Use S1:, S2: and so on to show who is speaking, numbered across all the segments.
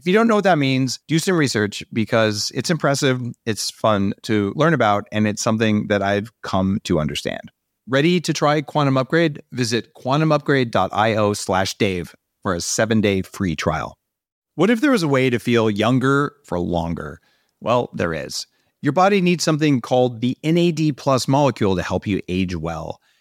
S1: If you don't know what that means, do some research because it's impressive, it's fun to learn about, and it's something that I've come to understand. Ready to try Quantum Upgrade? Visit quantumupgrade.io slash Dave for a seven day free trial. What if there was a way to feel younger for longer? Well, there is. Your body needs something called the NAD plus molecule to help you age well.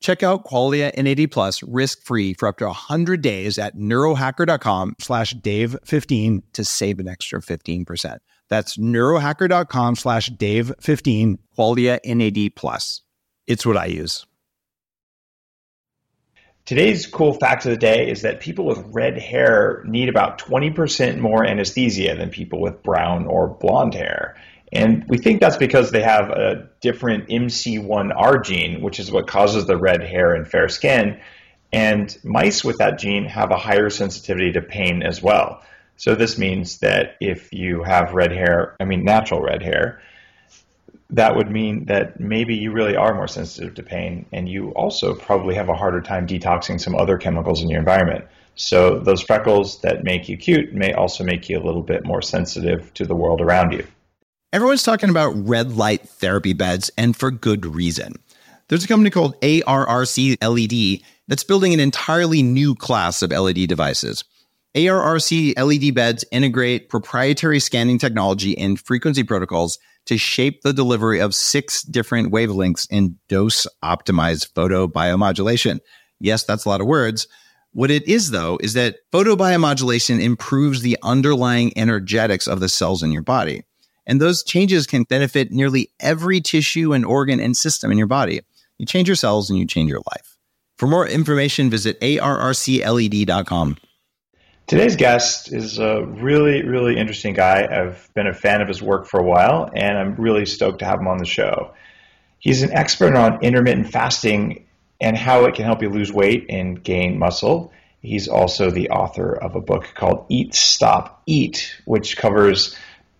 S1: Check out Qualia NAD Plus risk-free for up to 100 days at neurohacker.com slash Dave15 to save an extra 15%. That's neurohacker.com slash Dave15, Qualia NAD Plus. It's what I use.
S2: Today's cool fact of the day is that people with red hair need about 20% more anesthesia than people with brown or blonde hair. And we think that's because they have a different MC1R gene, which is what causes the red hair and fair skin. And mice with that gene have a higher sensitivity to pain as well. So this means that if you have red hair, I mean natural red hair, that would mean that maybe you really are more sensitive to pain and you also probably have a harder time detoxing some other chemicals in your environment. So those freckles that make you cute may also make you a little bit more sensitive to the world around you.
S1: Everyone's talking about red light therapy beds, and for good reason. There's a company called ARRC LED that's building an entirely new class of LED devices. ARRC LED beds integrate proprietary scanning technology and frequency protocols to shape the delivery of six different wavelengths in dose optimized photobiomodulation. Yes, that's a lot of words. What it is, though, is that photobiomodulation improves the underlying energetics of the cells in your body. And those changes can benefit nearly every tissue and organ and system in your body. You change your cells and you change your life. For more information, visit arrcled.com.
S2: Today's guest is a really, really interesting guy. I've been a fan of his work for a while, and I'm really stoked to have him on the show. He's an expert on intermittent fasting and how it can help you lose weight and gain muscle. He's also the author of a book called Eat, Stop, Eat, which covers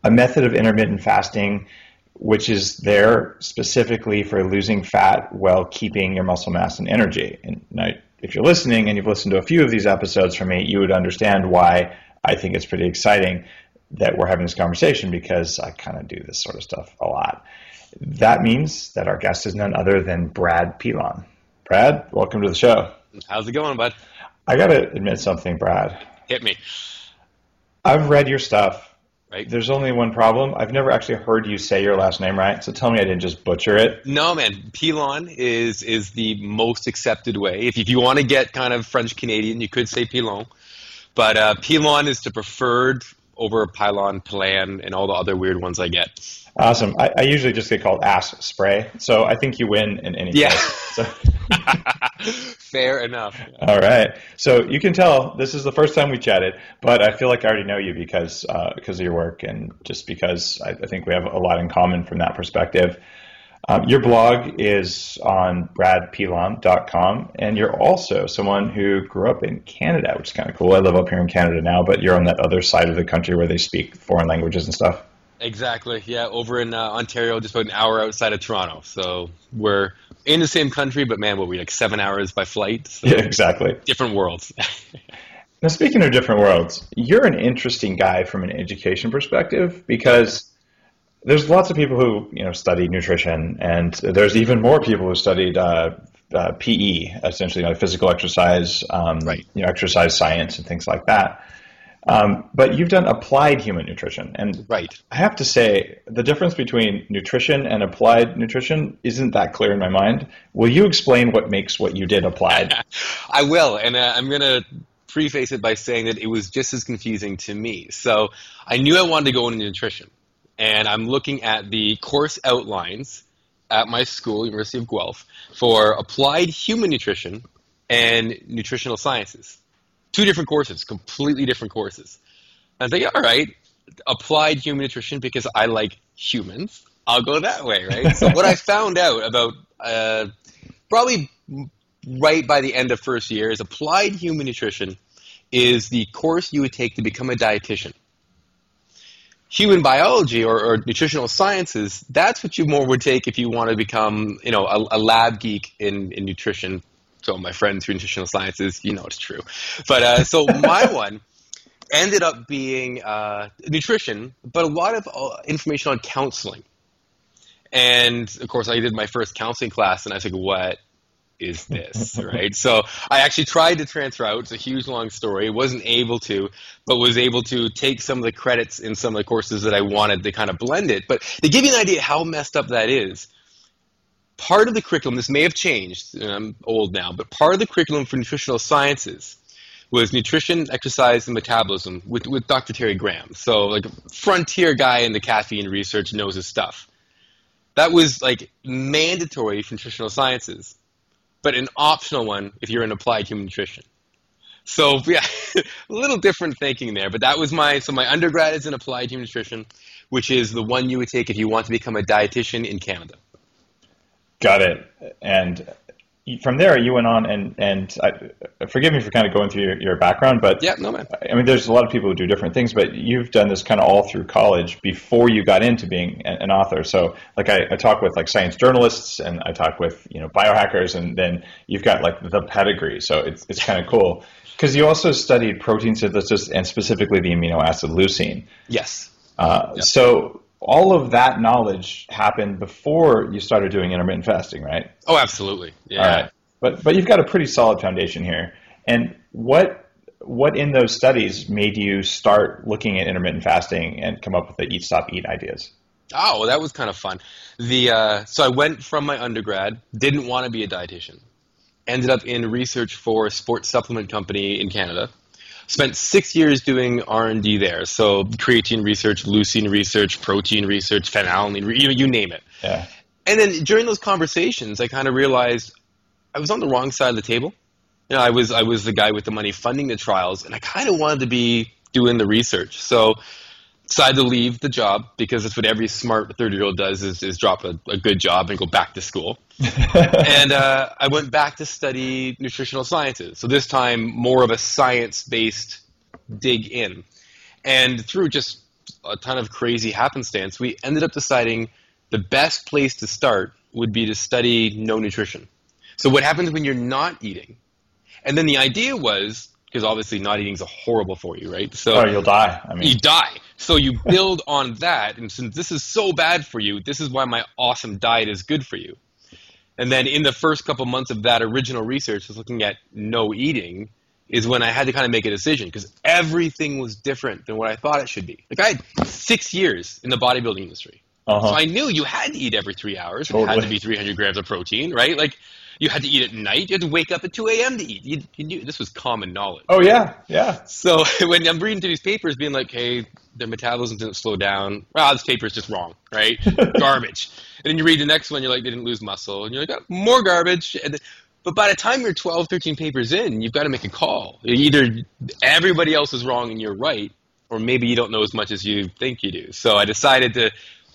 S2: a method of intermittent fasting which is there specifically for losing fat while keeping your muscle mass and energy. And now, if you're listening and you've listened to a few of these episodes from me, you would understand why I think it's pretty exciting that we're having this conversation because I kind of do this sort of stuff a lot. That means that our guest is none other than Brad Pilon. Brad, welcome to the show.
S3: How's it going, bud?
S2: I got to admit something, Brad.
S3: Hit me.
S2: I've read your stuff
S3: right?
S2: There's only one problem. I've never actually heard you say your last name right, so tell me I didn't just butcher it.
S3: No, man. Pilon is is the most accepted way. If, if you want to get kind of French Canadian, you could say Pilon. But uh, Pilon is the preferred over Pylon, Plan, and all the other weird ones I get.
S2: Awesome. I, I, usually just get called ass spray, so I think you win in any
S3: yeah.
S2: case. So.
S3: Fair enough.
S2: All right. So you can tell this is the first time we chatted, but I feel like I already know you because uh, because of your work and just because I, I, think we have a lot in common from that perspective. Um, your blog is on bradpilon.com, and you're also someone who grew up in Canada, which is kind of cool. I live up here in Canada now, but you're on that other side of the country where they speak foreign languages and stuff.
S3: Exactly. Yeah, over in uh, Ontario, just about an hour outside of Toronto. So we're in the same country, but man, what we like seven hours by flight. So
S2: Yeah, exactly.
S3: different worlds.
S2: Now, speaking of different worlds, you're an interesting guy from an education perspective because there's lots of people who you know study nutrition, and there's even more people who studied uh, uh, PE, essentially you know, physical exercise, um,
S3: Right.
S2: you know, exercise science, and things like that. Um, but you've done applied human nutrition, and
S3: right.
S2: I have to say the difference between nutrition and applied nutrition isn't that clear in my mind. Will you explain what makes what you did applied?
S3: I will, and uh, I'm gonna preface it by saying that it was just as confusing to me. So I knew I wanted to go into nutrition, and I'm looking at the course outlines at my school, University of Guelph, for applied human nutrition and nutritional sciences. Two different courses, completely different courses. I was like, all right, applied human nutrition because I like humans. I'll go that way, right? so what I found out about uh, probably right by the end of first year is applied human nutrition is the course you would take to become a dietitian. Human biology or, or nutritional sciences, that's what you more would take if you want to become, you know, a, a lab geek in, in nutrition. So my friends who nutritional sciences, you know it's true. But uh, so my one ended up being uh, nutrition, but a lot of uh, information on counseling. And of course, I did my first counseling class, and I was like, "What is this?" right? So I actually tried to transfer out. It's a huge, long story. wasn't able to, but was able to take some of the credits in some of the courses that I wanted to kind of blend it. But to give you an idea how messed up that is, part of the curriculum. This may have changed. I'm old now, but part of the curriculum for nutritional sciences was nutrition, exercise, and metabolism with, with Dr. Terry Graham. So, like, frontier guy in the caffeine research knows his stuff. That was like mandatory for nutritional sciences, but an optional one if you're in applied human nutrition. So yeah, a little different thinking there, but that was my so my undergrad is in applied human nutrition, which is the one you would take if you want to become a dietitian in Canada.
S2: Got it. And from there, you went on and and I, forgive me for kind of going through your, your background, but
S3: Yeah, no man.
S2: I mean, there's a lot of people who do different things, but you've done this kind of all through college before you got into being an an author. So, like, I, I talk with like science journalists, and I talk with you know biohackers, and then you've got like the pedigree. So it's it's kind of cool because you also studied protein synthesis and specifically the amino acid leucine.
S3: Yes.
S2: Uh,
S3: Yep.
S2: So all of that knowledge happened before you started doing intermittent fasting, right?
S3: Oh, absolutely. Yeah.
S2: Right. But but you've got a pretty solid foundation here. And what what in those studies made you start looking at intermittent fasting and come up with the eat stop eat ideas?
S3: Oh, well, that was kind of fun. The uh, so I went from my undergrad, didn't want to be a dietitian, ended up in research for a sports supplement company in Canada. Spent six years doing R and D there, so creatine research, leucine research, protein research, phenylalanine, you, you name it.
S2: Yeah.
S3: And then during those conversations, I kind of realized I was on the wrong side of the table. You know, I was I was the guy with the money funding the trials, and I kind of wanted to be doing the research. So decided to leave the job because that's what every smart 30 year old does is, is drop a, a good job and go back to school. and uh, I went back to study nutritional sciences. So this time, more of a science based dig in. And through just a ton of crazy happenstance, we ended up deciding the best place to start would be to study no nutrition. So, what happens when you're not eating? And then the idea was because obviously not eating is horrible for you, right? So
S2: Oh, you'll die. I mean,
S3: you die. So you build on that, and since this is so bad for you, this is why my awesome diet is good for you. And then in the first couple months of that original research, was looking at no eating, is when I had to kind of make a decision because everything was different than what I thought it should be. Like I had six years in the bodybuilding industry,
S2: uh-huh.
S3: so I knew you had to eat every three hours. It had to be 300 grams of protein, right? Like you had to eat at night. You had to wake up at 2 a.m. to eat. You, you knew this was common knowledge.
S2: oh yeah, yeah.
S3: So when I'm reading through these papers, being like, "Hey, their metabolism didn't slow down," well, this paper is just wrong, right? garbage. And then you read the next one, you're like, "They didn't lose muscle," and you're like, oh, "More garbage." And then, but by the time you're 12, 13 papers in, you've got to make a call. Either everybody else is wrong and you're right, or maybe you don't know as much as you think you do. So I decided to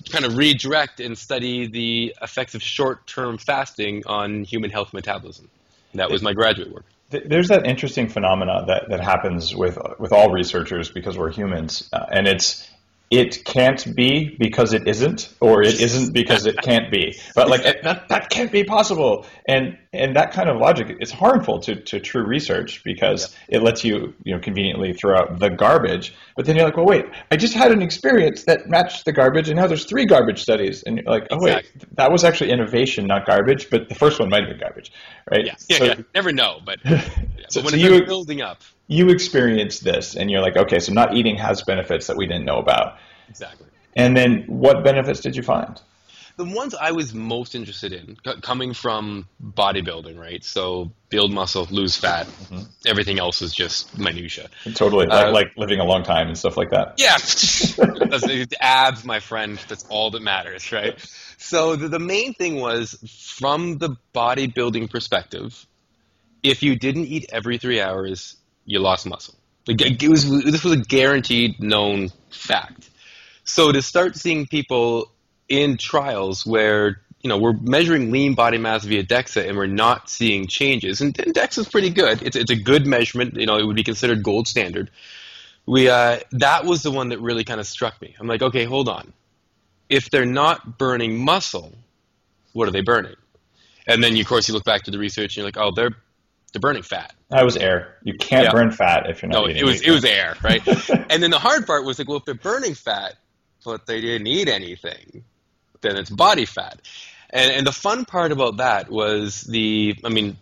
S3: kind of redirect and study the effects of short-term fasting on human health metabolism. That was my graduate work.
S2: There's that interesting phenomena that, that happens with with all researchers because we're humans, uh, and it's it can't be because it isn't, or it isn't because it can't be. But like that, that can't be possible. And and that kind of logic is harmful to, to true research because yeah. it lets you you know conveniently throw out the garbage. But then you're like, well, wait, I just had an experience that matched the garbage, and now there's three garbage studies, and you're like, oh exactly. wait, that was actually innovation, not garbage. But the first one might have been garbage, right?
S3: Yeah, yeah, so, yeah. never know, but, yeah. so, but when so you, building up
S2: you experience this and you're like, okay, so not eating has benefits that we didn't know about.
S3: Exactly.
S2: And then what benefits did you find?
S3: The ones I was most interested in, coming from bodybuilding, right? So build muscle, lose fat. Mm-hmm. Everything else is just minutia.
S2: Totally, uh, like, like, living a long time and stuff like that.
S3: Yeah, abs, my friend. That's all that matters, right? So the, the main thing was from the bodybuilding perspective. If you didn't eat every three hours, you lost muscle. It was, this was a guaranteed known fact. So to start seeing people in trials where you know we're measuring lean body mass via DEXA and we're not seeing changes, and, and DEXA is pretty good. It's it's a good measurement. You know, it would be considered gold standard. We uh, that was the one that really kind of struck me. I'm like, okay, hold on. If they're not burning muscle, what are they burning? And then, of course, you look back to the research and you're like, oh, they're they're burning fat.
S2: That was air. You can't yeah. burn fat if you're not.
S3: No,
S2: eating
S3: it was it was air, right? and then the hard part was like, well, if they're burning fat, but they didn't eat anything, then it's body fat. And and the fun part about that was the, I mean,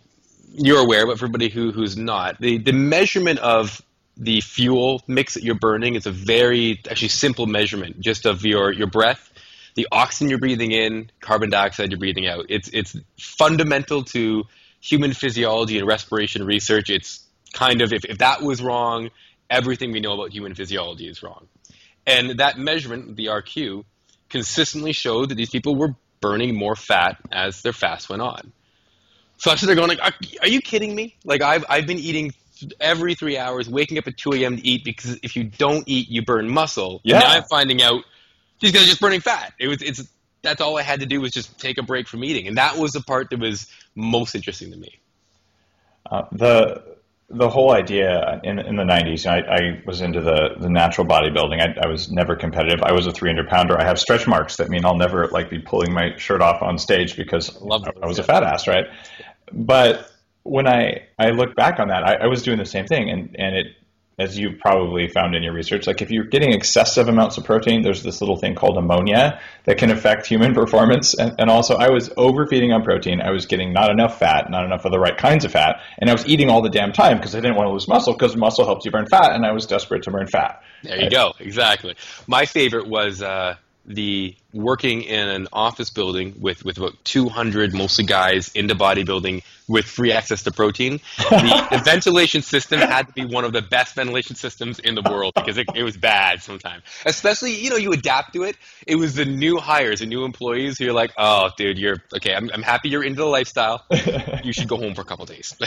S3: you're aware, but for everybody who who's not, the the measurement of the fuel mix that you're burning is a very actually simple measurement, just of your your breath, the oxygen you're breathing in, carbon dioxide you're breathing out. It's it's fundamental to human physiology and respiration research, it's kind of if, if that was wrong, everything we know about human physiology is wrong. And that measurement, the RQ, consistently showed that these people were burning more fat as their fast went on. So they're going like, are, are you kidding me? Like I've I've been eating every three hours, waking up at 2 a.m. to eat because if you don't eat, you burn muscle. Yeah. And now I'm finding out these guys are just burning fat. It was it's that's all I had to do was just take a break from eating, and that was the part that was most interesting to me.
S2: Uh, the the whole idea in, in the 90s, I, I was into the, the natural bodybuilding. I, I was never competitive. I was a 300 pounder. I have stretch marks that mean I'll never like be pulling my shirt off on stage because I, I was a fat ass, right? But when I, I look back on that, I, I was doing the same thing, and, and it as you probably found in your research, like if you're getting excessive amounts of protein, there's this little thing called ammonia that can affect human performance. And, and, also, I was overfeeding on protein. I was getting not enough fat, not enough of the right kinds of fat, and I was eating all the damn time because I didn't want to lose muscle because muscle helps you burn fat, and I was desperate to burn fat.
S3: There you right? go. Exactly. My favorite was. Uh the working in an office building with, with about 200 mostly guys into bodybuilding with free access to protein. The, the, ventilation system had to be one of the best ventilation systems in the world because it, it was bad sometimes. Especially, you know, you adapt to it. It was the new hires, the new employees who you're like, oh, dude, you're okay. I'm, I'm happy you're into the lifestyle. You should go home for a couple days.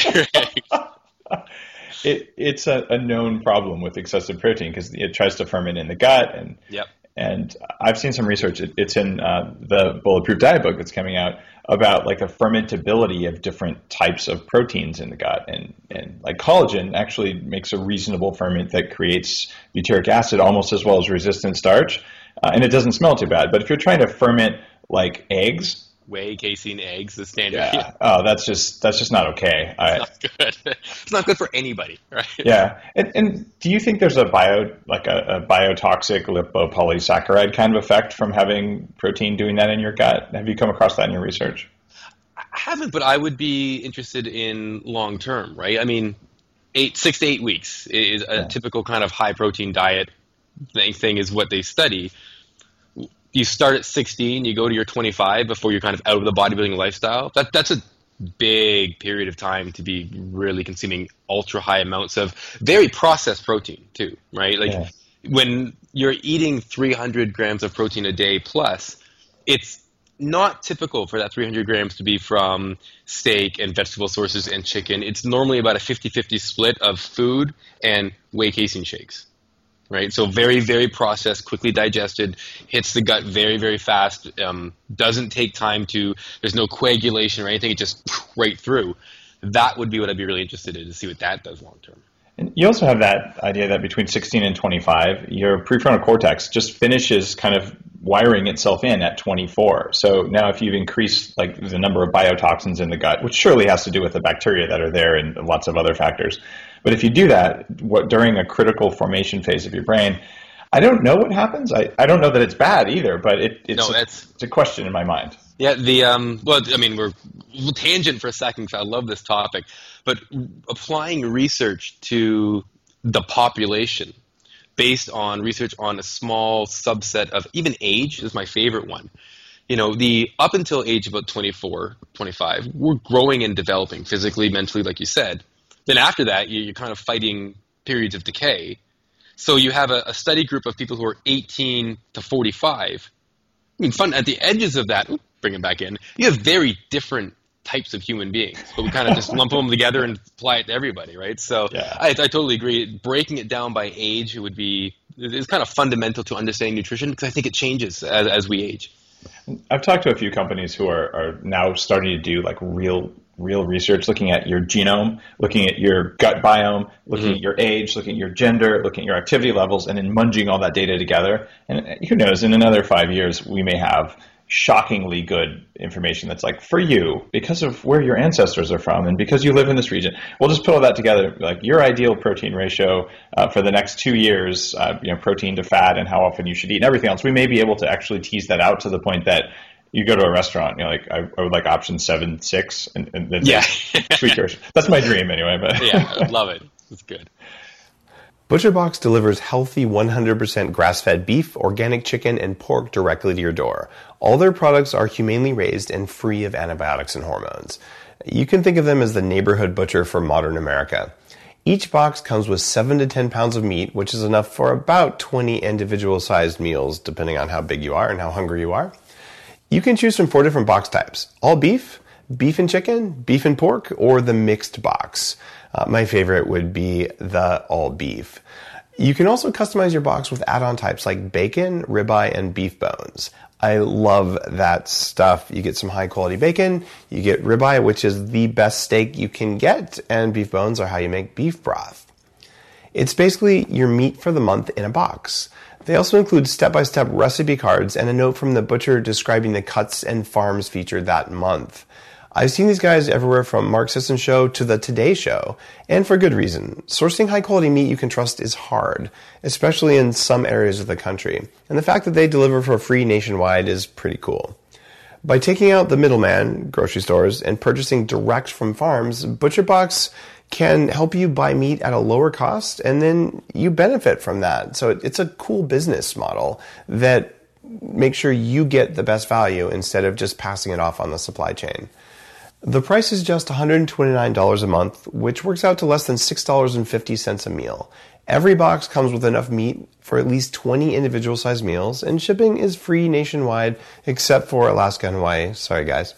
S2: it, it's a, a, known problem with excessive protein because it tries to ferment in the gut and
S3: yep.
S2: And I've seen some research. It, it's in uh, the Bulletproof Diet book that's coming out about like the fermentability of different types of proteins in the gut, and and like collagen actually makes a reasonable ferment that creates butyric acid almost as well as resistant starch, uh, and it doesn't smell too bad. But if you're trying to ferment like eggs,
S3: whey, casein, eggs, the standard.
S2: Yeah. Oh, that's just that's just not okay.
S3: It's I, not good. it's not good for anybody, right?
S2: Yeah. And, and do you think there's a bio like a, a, biotoxic lipopolysaccharide kind of effect from having protein doing that in your gut? Have you come across that in your research?
S3: I haven't, but I would be interested in long term, right? I mean, eight six to eight weeks is a yeah. typical kind of high protein diet thing, thing is what they study you start at 16, you go to your 25 before you're kind of out of the bodybuilding lifestyle. That that's a big period of time to be really consuming ultra high amounts of very processed protein too, right? Like yeah. when you're eating 300 grams of protein a day plus, it's not typical for that 300 grams to be from steak and vegetable sources and chicken. It's normally about a 50-50 split of food and whey casein shakes right? So very, very processed, quickly digested, hits the gut very, very fast. Um, doesn't take time to. There's no coagulation or anything. It just right through. That would be what I'd be really interested in to see what that does long term.
S2: And you also have that idea that between 16 and 25, your prefrontal cortex just finishes kind of wiring itself in at 24. So now if you've increased like the number of biotoxins in the gut, which surely has to do with the bacteria that are there and lots of other factors. But if you do that what, during a critical formation phase of your brain, I don't know what happens. I, I don't know that it's bad either, but it, it's,
S3: no,
S2: a, it's a question in my mind.
S3: Yeah, the um, well, I mean, we're tangent for a second because I love this topic, but applying research to the population based on research on a small subset of even age is my favorite one. You know, the up until age about 24, 25, we're growing and developing physically, mentally, like you said. Then after that, you're kind of fighting periods of decay. So you have a, a study group of people who are 18 to 45. I mean, fun at the edges of that. Bring them back in. You have very different types of human beings, but we kind of just lump them together and apply it to everybody, right? So yeah. I, I totally agree. Breaking it down by age it would be is kind of fundamental to understanding nutrition because I think it changes as, as we age.
S2: I've talked to a few companies who are, are now starting to do like real real research looking at your genome, looking at your gut biome, looking mm-hmm. at your age, looking at your gender, looking at your activity levels, and then munging all that data together. And who knows, in another five years, we may have shockingly good information that's like for you because of where your ancestors are from and because you live in this region we'll just put all that together like your ideal protein ratio uh, for the next two years uh, you know protein to fat and how often you should eat and everything else we may be able to actually tease that out to the point that you go to a restaurant, you know, like I, I would like option seven, six, and, and then
S3: yeah,
S2: tweak yours. That's my dream anyway. But
S3: yeah, I love it. It's good.
S4: ButcherBox delivers healthy 100% grass-fed beef, organic chicken, and pork directly to your door. All their products are humanely raised and free of antibiotics and hormones. You can think of them as the neighborhood butcher for modern America. Each box comes with 7 to 10 pounds of meat, which is enough for about 20 individual sized meals, depending on how big you are and how hungry you are. You can choose from four different box types all beef, beef and chicken, beef and pork, or the mixed box. Uh, my favorite would be the all beef. You can also customize your box with add on types like bacon, ribeye, and beef bones. I love that stuff. You get some high quality bacon, you get ribeye, which is the best steak you can get, and beef bones are how you make beef broth. It's basically your meat for the month in a box. They also include step by step recipe cards and a note from the butcher describing the cuts and farms featured that month. I've seen these guys everywhere from Mark Sisson Show to the Today Show, and for good reason. Sourcing high quality meat you can trust is hard, especially in some areas of the country, and the fact that they deliver for free nationwide is pretty cool. By taking out the middleman, grocery stores, and purchasing direct from farms, ButcherBox can help you buy meat at a lower cost and then you benefit from that. So it's a cool business model that makes sure you get the best value instead of just passing it off on the supply chain. The price is just $129 a month, which works out to less than $6.50 a meal. Every box comes with enough meat for at least 20 individual sized meals, and shipping is free nationwide except for Alaska and Hawaii. Sorry, guys.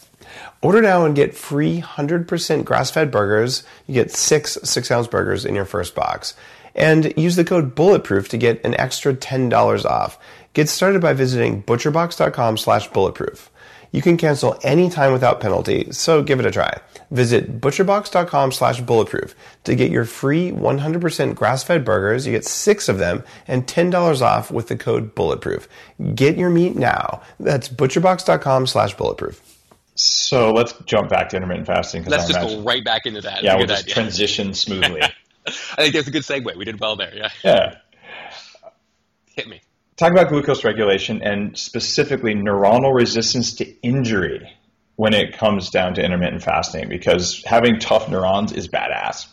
S4: Order now and get free 100% grass fed burgers. You get six six ounce burgers in your first box. And use the code bulletproof to get an extra $10 off. Get started by visiting butcherbox.com slash bulletproof. You can cancel anytime without penalty, so give it a try. Visit butcherbox.com slash bulletproof to get your free 100% grass-fed burgers. You get six of them and $10 off with the code bulletproof. Get your meat now. That's butcherbox.com slash bulletproof.
S2: So let's jump back to intermittent fasting.
S3: Let's I just imagine, go right back into that.
S2: Yeah, we'll just idea. transition smoothly.
S3: I think that's a good segue. We did well there. Yeah.
S2: Yeah.
S3: Hit me.
S2: Talk about glucose regulation and specifically neuronal resistance to injury when it comes down to intermittent fasting, because having tough neurons is badass.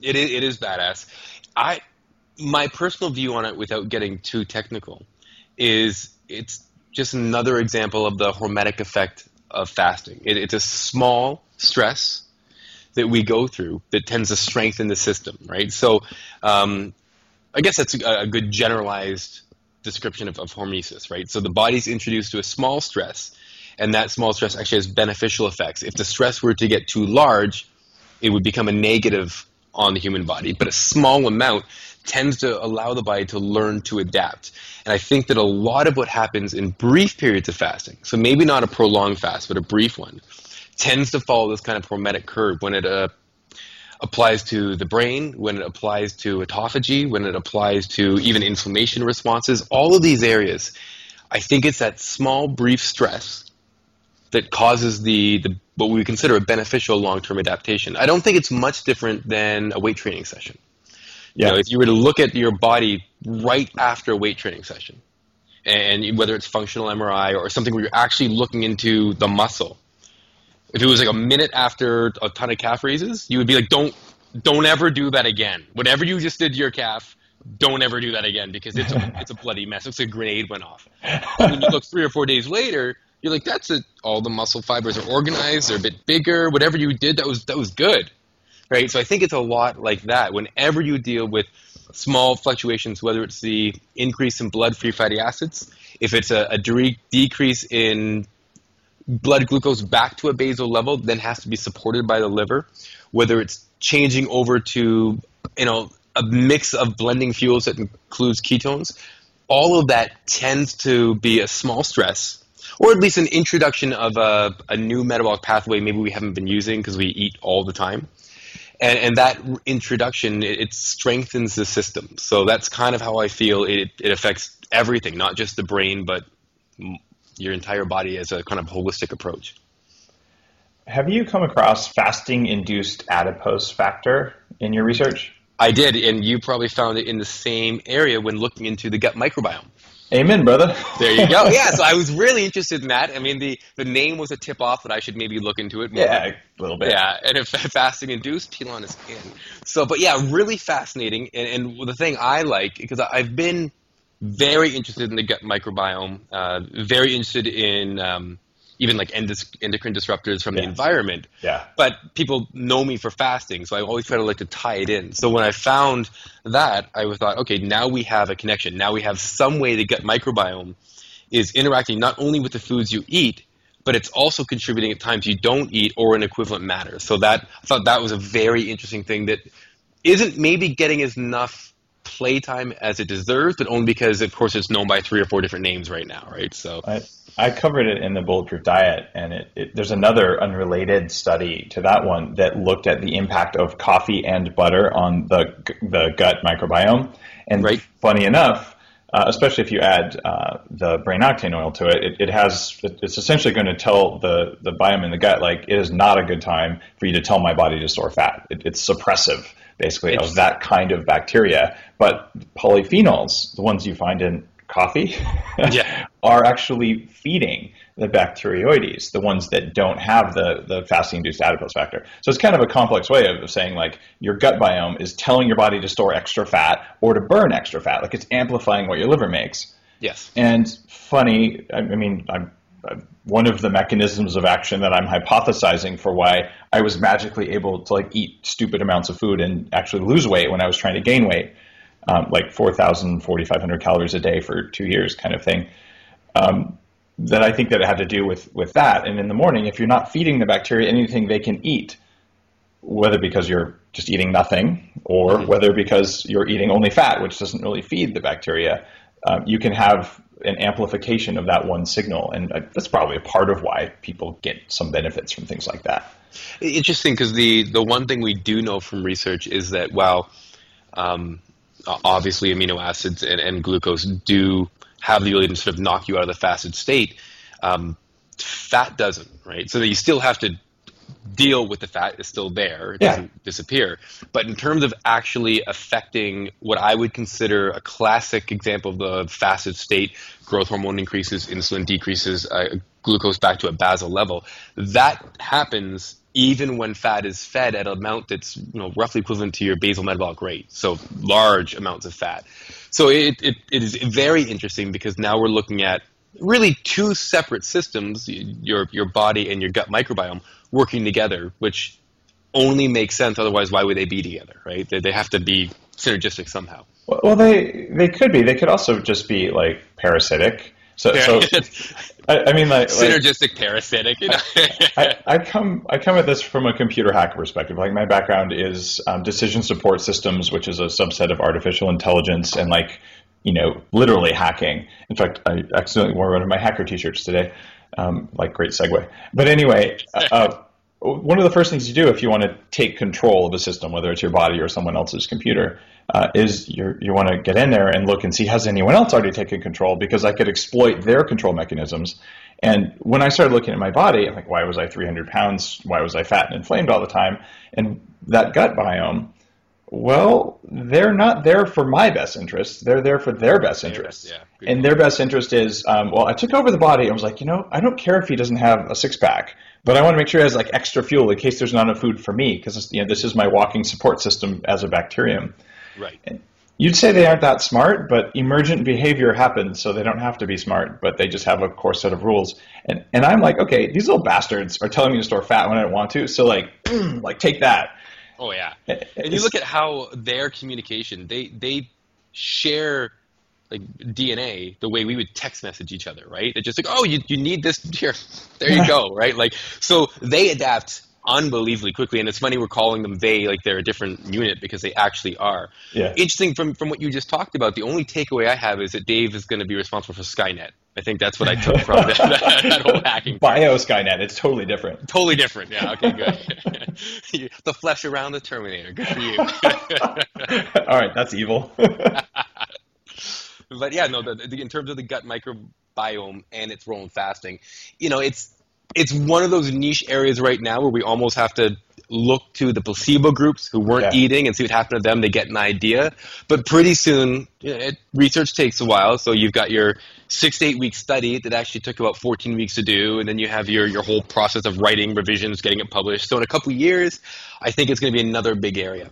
S3: It is. It is badass. I my personal view on it, without getting too technical, is it's just another example of the hormetic effect of fasting. It, it's a small stress that we go through that tends to strengthen the system, right? So, um, I guess that's a, a, good generalized description of, of hormesis, right? So the body's introduced to a small stress, and that small stress actually has beneficial effects. If the stress were to get too large, it would become a negative on the human body. But a small amount tends to allow the body to learn to adapt. And I think that a lot of what happens in brief periods of fasting, so maybe not a prolonged fast, but a brief one, tends to follow this kind of hormetic curve when it uh, applies to the brain, when it applies to autophagy, when it applies to even inflammation responses, all of these areas, I think it's that small, brief stress that causes the, the what we consider a beneficial long-term adaptation. I don't think it's much different than a weight training session. Yeah. You know, if you were to look at your body right after a weight training session, and whether it's functional MRI or something where you're actually looking into the muscle, if it was like a minute after a ton of calf raises, you would be like, don't don't ever do that again. Whatever you just did to your calf, don't ever do that again because it's a, it's a bloody mess. It's like a grenade went off. And when you look three or four days later, you're like, that's it. All the muscle fibers are organized. They're a bit bigger. Whatever you did, that was that was good, right? So I think it's a lot like that. Whenever you deal with small fluctuations, whether it's the increase in blood-free fatty acids, if it's a, a de- decrease in blood glucose back to a basal level, then has to be supported by the liver, whether it's changing over to you know a mix of blending fuels that includes ketones, all of that tends to be a small stress or at least an introduction of a, a new metabolic pathway maybe we haven't been using because we eat all the time. And, and that introduction, it, it, strengthens the system. So that's kind of how I feel it, it affects everything, not just the brain, but your entire body as a kind of holistic approach.
S2: Have you come across fasting induced adipose factor in your research?
S3: I did, and you probably found it in the same area when looking into the gut microbiome.
S2: Amen, brother.
S3: there you go. Yeah, so I was really interested in that. I mean, the, the name was a tip off that I should maybe look into it more.
S2: Yeah, a little bit.
S3: Yeah, and if fasting induced, Pilon is in. So, but yeah, really fascinating. And, and the thing I like, because I've been very interested in the gut microbiome, uh, very interested in um, even like endocrine disruptors from yeah. the environment.
S2: Yeah.
S3: But people know me for fasting, so I always try to like to tie it in. So when I found that, I thought, okay, now we have a connection. Now we have some way the gut microbiome is interacting not only with the foods you eat, but it's also contributing at times you don't eat or in equivalent matter. So that I thought that was a very interesting thing that isn't maybe getting as enough playtime as it deserves, but only because, of course, it's known by three or four different names right now, right? So
S2: I, I covered it in the Bulletproof Diet, and it, it, there's another unrelated study to that one that looked at the impact of coffee and butter on the the gut microbiome. And right. funny enough, uh, especially if you add uh, the brain octane oil to it, it, it has it's essentially going to tell the the biome in the gut like it is not a good time for you to tell my body to store fat. It, it's suppressive basically of that kind of bacteria. But polyphenols, the ones you find in coffee,
S3: yeah.
S2: are actually feeding the bacteroides, the ones that don't have the, the fasting-induced adipose factor. So it's kind of a complex way of saying like your gut biome is telling your body to store extra fat or to burn extra fat, like it's amplifying what your liver makes.
S3: Yes.
S2: And funny, I, mean, I'm one of the mechanisms of action that I'm hypothesizing for why I was magically able to like eat stupid amounts of food and actually lose weight when I was trying to gain weight, um, like 4,000, 4,500 calories a day for two years kind of thing. Um, that I think that it had to do with, with that. And in the morning, if you're not feeding the bacteria anything they can eat, whether because you're just eating nothing or mm-hmm. whether because you're eating only fat, which doesn't really feed the bacteria, um, you can have an amplification of that one signal, and uh, that's probably a part of why people get some benefits from things like that.
S3: Interesting, because the the one thing we do know from research is that while um, obviously amino acids and, and, glucose do have the ability to sort of knock you out of the fasted state, um, fat doesn't, right? So you still have to deal with the fat is still there. It doesn't yeah. disappear. But in terms of actually affecting what I would consider a classic example of the fasted state, growth hormone increases, insulin decreases, uh, glucose back to a basal level, that happens even when fat is fed at an amount that's you know, roughly equivalent to your basal metabolic rate, so large amounts of fat. So it, it, it is very interesting because now we're looking at really two separate systems, your, your body and your gut microbiome, working together, which only makes sense. Otherwise, why would they be together, right? They, they have to be synergistic somehow.
S2: Well, they they could be. They could also just be like parasitic. So, so I, I, mean, like
S3: synergistic like, parasitic. You know?
S2: I, I, come I come at this from a computer hacker perspective. Like my background is um, decision support systems, which is a subset of artificial intelligence, and like you know, literally hacking. In fact, I accidentally wore one of my hacker T-shirts today. Um, like great segue. But anyway, uh, uh one of the first things you do if you want to take control of a system, whether it's your body or someone else's computer, uh, is you you want to get in there and look and see has anyone else already taken control because I could exploit their control mechanisms. And when I started looking at my body, I'm like, why was I 300 pounds? Why was I fat and inflamed all the time? And that gut biome, well, they're not there for my best interest. They're there for their best interest.
S3: yeah,
S2: and their best interest is, um, well, I took over the body. I was like, you know, I don't care if he doesn't have a six pack, but I want to make sure he has like extra fuel in case there's not enough food for me because you know this is my walking support system as a bacterium.
S3: Right.
S2: You'd say they aren't that smart, but emergent behavior happens, so they don't have to be smart, but they just have a core set of rules. And and I'm like, okay, these little bastards are telling me to store fat when I don't want to, so like, like take that.
S3: Oh yeah. And you look at how their communication, they they share like DNA the way we would text message each other, right? They're just like, oh, you, you need this here, there you go, right? Like, so they adapt unbelievably quickly, and it's funny we're calling them they like they're a different unit because they actually are.
S2: Yeah.
S3: Interesting from from what you just talked about. The only takeaway I have is that Dave is going to be responsible for Skynet. I think that's what I took from that, that, that whole hacking.
S2: Bio Skynet, it's totally different.
S3: Totally different. Yeah. Okay. Good. the flesh around the Terminator. Good for you.
S2: All right, that's evil.
S3: but yeah, no. The, the, in terms of the gut microbiome and its role in fasting, you know, it's it's one of those niche areas right now where we almost have to look to the placebo groups who weren't
S2: Yeah.
S3: eating and see what happened to them. They get an idea, but pretty soon, it, research takes a while. So you've got your six to eight week study that actually took about 14 weeks to do, and then you have your your whole process of writing revisions, getting it published. So in a couple of years, I think it's going to be another big area.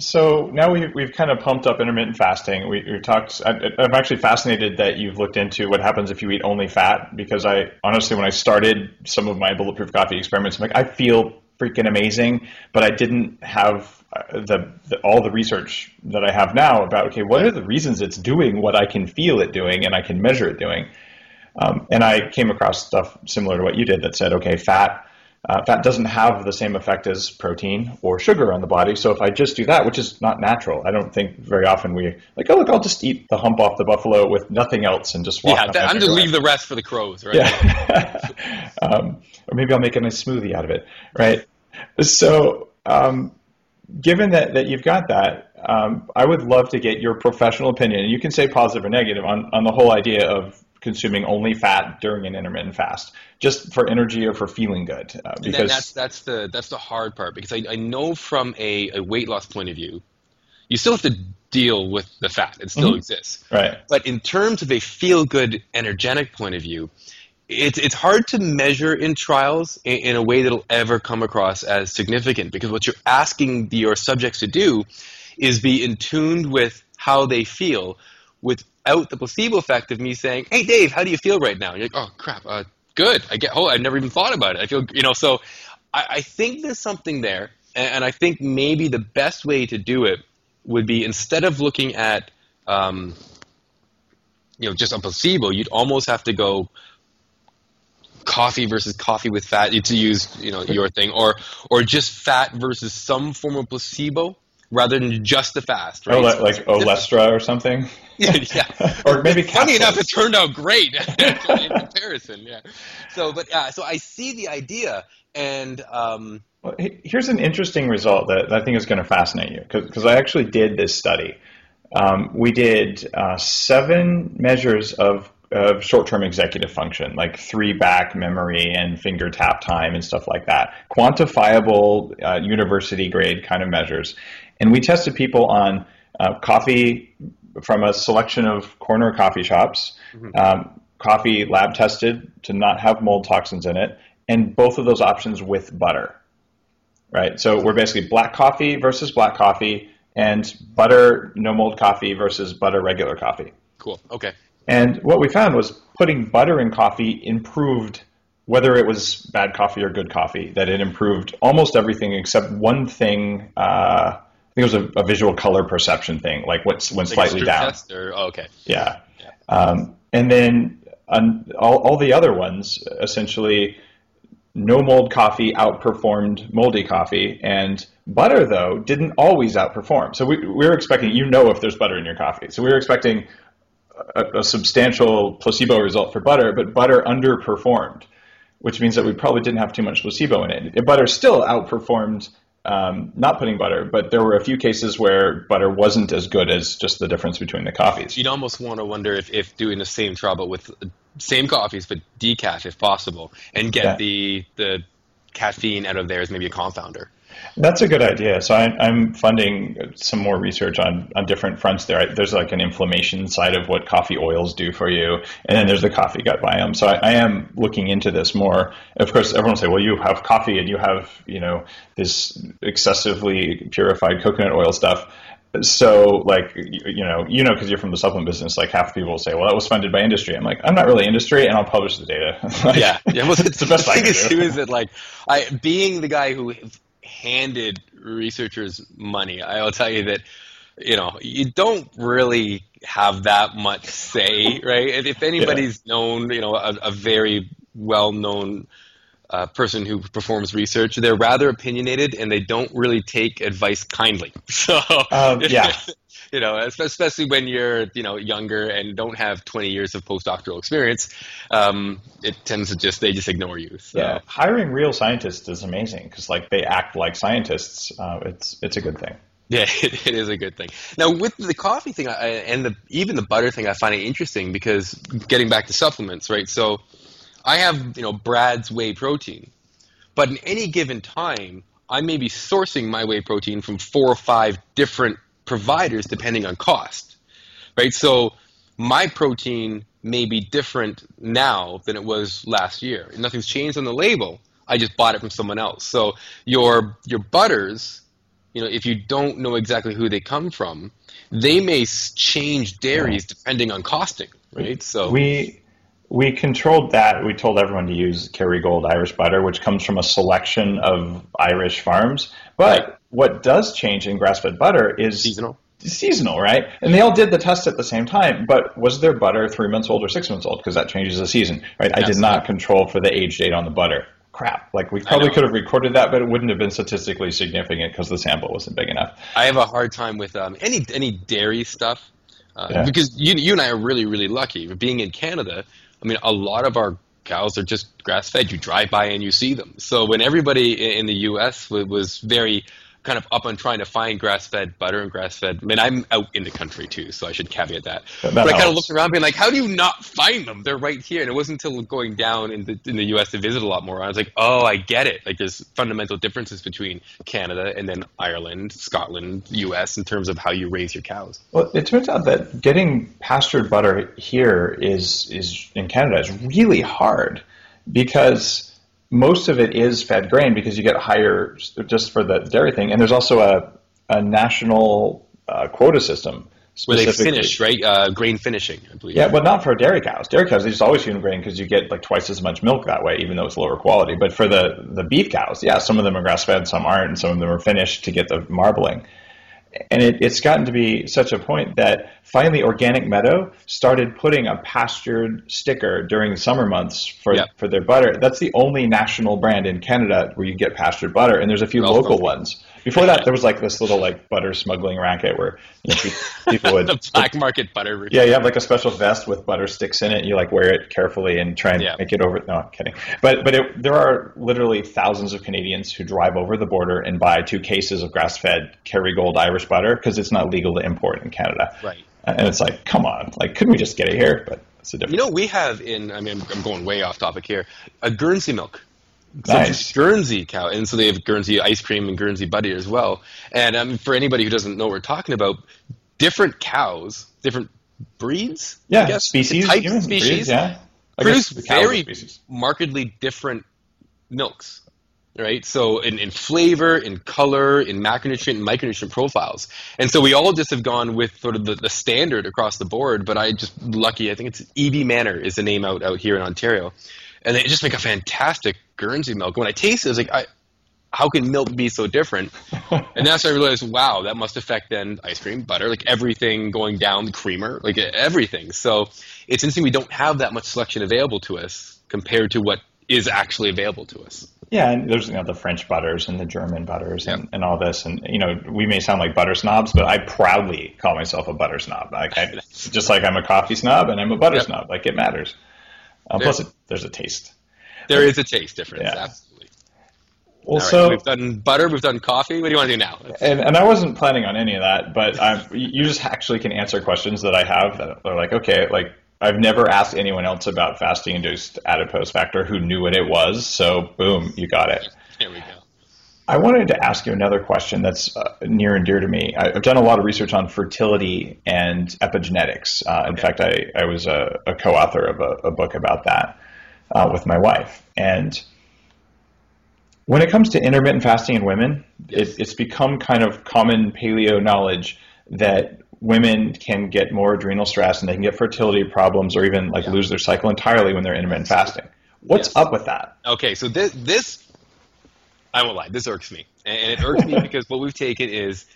S2: So now we've, we've kind of pumped up intermittent fasting. We, we talked. I, I'm actually fascinated that you've looked into what happens if you eat only fat because I honestly, when I started some of my bulletproof coffee experiments, I'm like, I feel freaking amazing, but I didn't have uh, the, the all the research that I have now about okay, what are the reasons it's doing what I can feel it doing and I can measure it doing. Um, and I came across stuff similar to what you did that said, okay, fat uh, fat doesn't have the same effect as protein or sugar on the body. So if I just do that, which is not natural, I don't think very often we like, oh look, I'll just eat the hump off the buffalo with nothing else and just walk.
S3: Yeah, that, I'm just leave the rest for the crows, right?
S2: yeah. um, or maybe I'll make a nice smoothie out of it, right? So, um, given that, that you've got that, um, I would love to get your professional opinion. You can say positive or negative on, on the whole idea of consuming only fat during an intermittent fast, just for energy or for feeling good. Uh, because
S3: that's that's the that's the hard part because I, I know from a, a weight loss point of view, you still have to deal with the fat. It still
S2: Mhm.
S3: exists.
S2: right,
S3: But in terms of a feel good, energetic point of view, it's it's hard to measure in trials in, in a way that'll ever come across as significant because what you're asking your subjects to do is be in tune with how they feel without the placebo effect of me saying, "Hey, Dave, how do you feel right now?" And you're like, "Oh, crap, uh, good. I get. Oh, I've never even thought about it. I feel, you know." So, I, I think there's something there, and, and I think maybe the best way to do it would be instead of looking at um, you know, just a placebo, you'd almost have to go coffee versus coffee with fat to use, you know, your thing, or or just fat versus some form of placebo rather than just the fast, right?
S2: oh,
S3: So
S2: like Olestra or something.
S3: yeah.
S2: or maybe
S3: Funny enough, it turned out great in comparison. Yeah. So, but yeah, so I see the idea, and um,
S2: Well, here's an interesting result that I think is going to fascinate you because I actually did this study. Um, we did uh, seven measures of, of short term executive function, like three back memory and finger tap time and stuff like that, quantifiable uh, university grade kind of measures. And we tested people on uh, coffee from a selection of corner coffee shops, um, coffee lab tested to not have mold toxins in it, and both of those options with butter right? So we're basically black coffee versus black coffee, and butter no mold coffee versus butter regular coffee.
S3: cool. Okay.
S2: And what we found was putting butter in coffee improved whether it was bad coffee or good coffee. That it improved almost everything except one thing. Uh, think it was a, a visual color perception thing, like what's went
S3: Like
S2: slightly down.
S3: or oh, okay.
S2: Yeah. Um, and then on, all, all the other ones, essentially, no mold coffee outperformed moldy coffee, and butter though didn't always outperform. So we, we were expecting, you know, if there's butter in your coffee. So we were expecting a, a substantial placebo result for butter, but butter underperformed. which means that we probably didn't have too much placebo in it. Butter still outperformed um, not putting butter, but there were a few cases where butter wasn't as good as just the difference between the coffees.
S3: You'd almost want to wonder if, if doing the same trial but with same coffees but decaf if possible, and get yeah. the the caffeine out of there as maybe a confounder.
S2: That's a good idea. So I, am funding some more research on, on different fronts there. There's like an inflammation side of what coffee oils do for you, and then there's the coffee gut biome. So I, I am looking into this more. Of course, everyone will say, well, you have coffee and you have, you know, this excessively purified coconut oil stuff. So, like, you, know, you know, because you're from the supplement business, like half the people will say, "Well, that was funded by industry." I'm like, I'm not really industry, and I'll publish the data.
S3: like, yeah, yeah. Well, it's the best I can do. Too is that like, I being the guy who handed researchers money, I will tell you that you know you don't really have that much say, right? If anybody's yeah. known, you know, a, a very well-known uh, person who performs research, they're rather opinionated and they don't really take advice kindly. So
S2: um, yeah.
S3: you know, especially when you're, you know, younger and don't have 20 years of postdoctoral experience, um, it tends to just, they just ignore you. So.
S2: Yeah. Hiring real scientists is amazing because like they act like scientists. Uh, it's, it's a good thing.
S3: Yeah, it, it is a good thing. Now, with the coffee thing I, and the, even the butter thing, I find it interesting because getting back to supplements, right? So I have, you know, Brad's whey protein, but in any given time, I may be sourcing my whey protein from four or five different providers depending on cost, right? So my protein may be different now than it was last year. Nothing's changed on the label. I just bought it from someone else. So your your butters, you know, if you don't know exactly who they come from, they may change dairies depending on costing, right?
S2: So we we controlled that. We told everyone to use Kerrygold Irish butter, which comes from a selection of Irish farms. But right what does change in grass-fed butter is
S3: seasonal.
S2: Seasonal, right? And they all did the test at the same time, but was their butter three months old or six months old? Because that changes the season, right? Yes. I did not control for the age date on the butter. Crap! Like we probably could have recorded that, but it wouldn't have been statistically significant because the sample wasn't big enough.
S3: I have a hard time with um, any any dairy stuff uh, yeah. because you you and I are really really lucky. Being in Canada, I mean, a lot of our cows are just grass fed. You drive by and you see them. So when everybody in the U.S. was very kind of up on trying to find grass-fed butter and grass-fed. I mean, I'm out in the country too, so I should caveat that. that but I kind of looked around, being like, "How do you not find them? They're right here." And it wasn't until going down in the in the U.S. to visit a lot more, I was like, "Oh, I get it. Like, there's fundamental differences between Canada and then Ireland, Scotland, U.S. in terms of how you raise your cows."
S2: Well, it turns out that getting pastured butter here is is in Canada is really hard because most of it is fed grain because you get higher just for the dairy thing, and there's also a a national uh, quota system.
S3: Where they finish, right? Uh, grain finishing, I believe.
S2: Yeah, but not for dairy cows. Dairy cows, they just always feed grain because you get like twice as much milk that way, even though it's lower quality. But for the, the beef cows, yeah, some of them are grass fed, some aren't, and some of them are finished to get the marbling and it, it's gotten to be such a point that finally Organic Meadow started putting a pastured sticker during the summer months for yep. for their butter. That's the only national brand in Canada where you get pastured butter, and there's a few local ones. Before that, there was like this little like butter smuggling racket where you know, people would
S3: the black market butter.
S2: Yeah, you have like a special vest with butter sticks in it. And You like wear it carefully and try and yeah. make it over. No, I'm kidding. But but it, there are literally thousands of Canadians who drive over the border and buy two cases of grass-fed Kerrygold Irish butter because it's not legal to import in Canada.
S3: Right.
S2: And it's like, come on, like couldn't we just get it here? But it's a different.
S3: You know, we have in. I mean, I'm going way off topic here. A Guernsey milk
S2: nice.
S3: Guernsey cow, and so they have Guernsey ice cream and Guernsey butter as well. And um, for anybody who doesn't know what we're talking about, different cows, different breeds,
S2: yeah,
S3: I guess,
S2: species,
S3: types, species, breeds,
S2: yeah,
S3: produce very markedly different milks. Right, so in, in flavor, in color, in macronutrient and micronutrient profiles, and so we all just have gone with sort of the, the standard across the board. But I just lucky, I think it's Eby Manor is the name out out here in Ontario, and they just make a fantastic Guernsey milk. When I tasted it, I was like, I, how can milk be so different? and that's when I realized, wow, that must affect then ice cream, butter, like everything going down, the creamer, like everything. So it's interesting we don't have that much selection available to us compared to what is actually available to us.
S2: Yeah, and there's you know the French butters and the German butters and, and all this, and you know we may sound like butter snobs, but I proudly call myself a butter snob. Like I, just like I'm a coffee snob and I'm a butter snob. Like it matters. Uh, plus, it, there's a taste.
S3: There is a taste difference,
S2: Yeah.
S3: absolutely.
S2: Well,
S3: right,
S2: so
S3: we've done butter, we've done coffee. What do you want to do now?
S2: and, and I wasn't planning on any of that, but I'm, you just actually can answer questions that I have that are like, okay, like I've never asked anyone else about fasting induced adipose factor who knew what it was. So boom, you got it.
S3: Here we go.
S2: I wanted to ask you another question that's uh, near and dear to me. I've done a lot of research on fertility and epigenetics. Uh, in fact, I, I was a, a co-author of a, a book about that uh, with my wife. And when it comes to intermittent fasting in women, it, it's become kind of common paleo knowledge that women can get more adrenal stress and they can get fertility problems or even like lose their cycle entirely when they're intermittent fasting. What's
S3: Yes.
S2: up with that?
S3: Okay, so this this I won't lie, this irks me, and it irks me because what we've taken is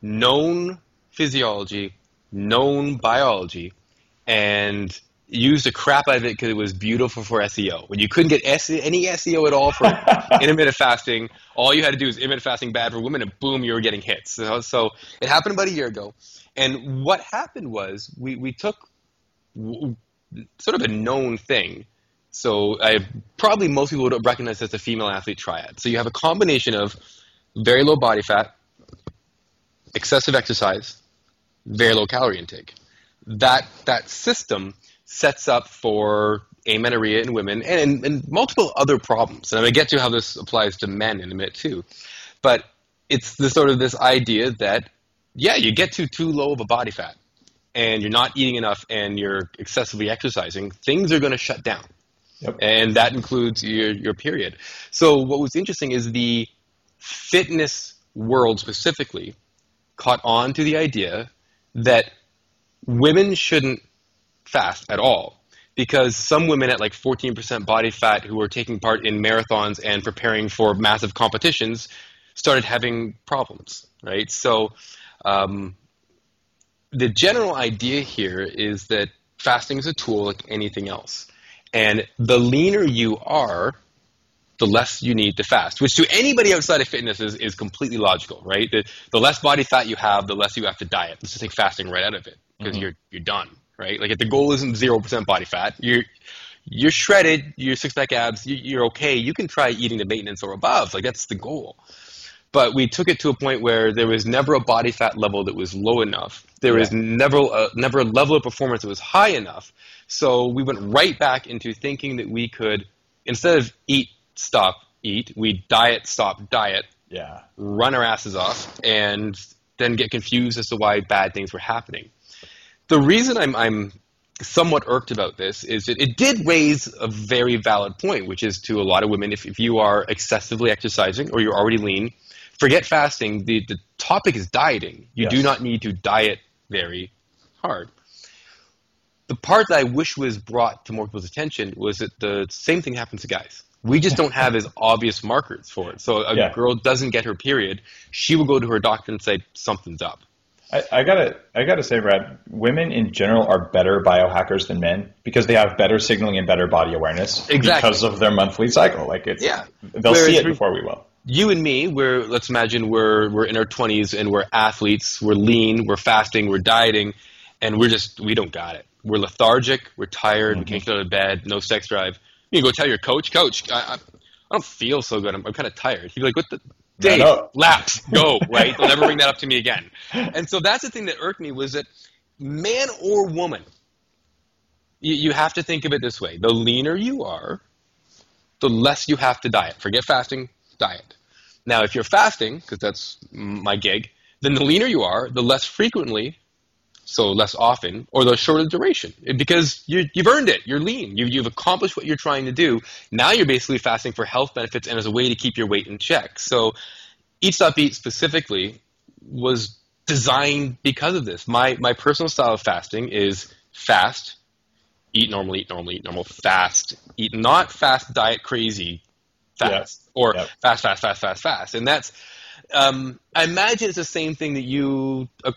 S3: known physiology, known biology, and used the crap out of it because it was beautiful for SEO. When you couldn't get any SEO at all for intermittent fasting, all you had to do is intermittent fasting bad for women, and boom, you were getting hits. So, so it happened about a year ago, and what happened was we we took w- sort of a known thing. So I probably most people would recognize as a female athlete triad. So you have a combination of very low body fat, excessive exercise, very low calorie intake. That that system sets up for amenorrhea in women and, and multiple other problems. And I'm gonna get to how this applies to men in a minute too. But it's the sort of this idea that yeah, you get to too low of a body fat and you're not eating enough and you're excessively exercising, things are going to shut down.
S2: Yep.
S3: And that includes your, your period. So, what was interesting is the fitness world specifically caught on to the idea that women shouldn't fast at all because some women at like 14% body fat who were taking part in marathons and preparing for massive competitions started having problems, right? So, um, the general idea here is that fasting is a tool like anything else. And the leaner you are, the less you need to fast, which to anybody outside of fitness is, is completely logical, right? The, the less body fat you have, the less you have to diet. Let's just take fasting right out of it because you're, you're done, right? Like if the goal isn't 0% body fat, you're, you're shredded, you're six pack abs, you, you're okay. You can try eating the maintenance or above. Like that's the goal. But we took it to a point where there was never a body fat level that was low enough. There was never a, never a level of performance that was high enough. So we went right back into thinking that we could, instead of eat, stop, eat, we diet, stop, diet,
S2: Yeah.
S3: run our asses off, and then get confused as to why bad things were happening. The reason I'm, I'm somewhat irked about this is that it did raise a very valid point, which is to a lot of women, if, if you are excessively exercising or you're already lean, forget fasting. The, the topic is dieting. You
S2: Yes.
S3: do not need to diet very hard. The part that I wish was brought to more people's attention was that the same thing happens to guys. We just don't have as obvious markers for it. So a
S2: Yeah.
S3: girl doesn't get her period, she will go to her doctor and say something's up.
S2: I, I gotta, I gotta say, Brad, women in general are better biohackers than men because they have better signaling and better body awareness
S3: Exactly.
S2: because of their monthly cycle. Like it's,
S3: Yeah.
S2: they'll
S3: Whereas
S2: see it before we will.
S3: you and me, we're let's imagine we're we're in our twenties and we're athletes, we're lean, we're fasting, we're dieting, and we're just we don't got it. We're lethargic, we're tired, we can't mm-hmm. get out of bed, no sex drive. You can go tell your coach, coach, I, I, I don't feel so good. I'm, I'm kind of tired. He'd be like, what the Dave, laps, go, right? They'll never bring that up to me again. And so that's the thing that irked me was that man or woman, you, you have to think of it this way. The leaner you are, the less you have to diet. Forget fasting, diet. Now, if you're fasting, because that's my gig, then the leaner you are, the less frequently, so less often, or the shorter duration, because you, you've earned it. You're lean. You, you've accomplished what you're trying to do. Now you're basically fasting for health benefits and as a way to keep your weight in check. So, Eat Stop Eat specifically was designed because of this. My my personal style of fasting is fast, eat normal, eat normal, eat normal, fast, eat not fast diet crazy, fast or
S2: Yep.
S3: fast, fast, fast, fast, fast, and that's. Um, I imagine it's the same thing that you uh,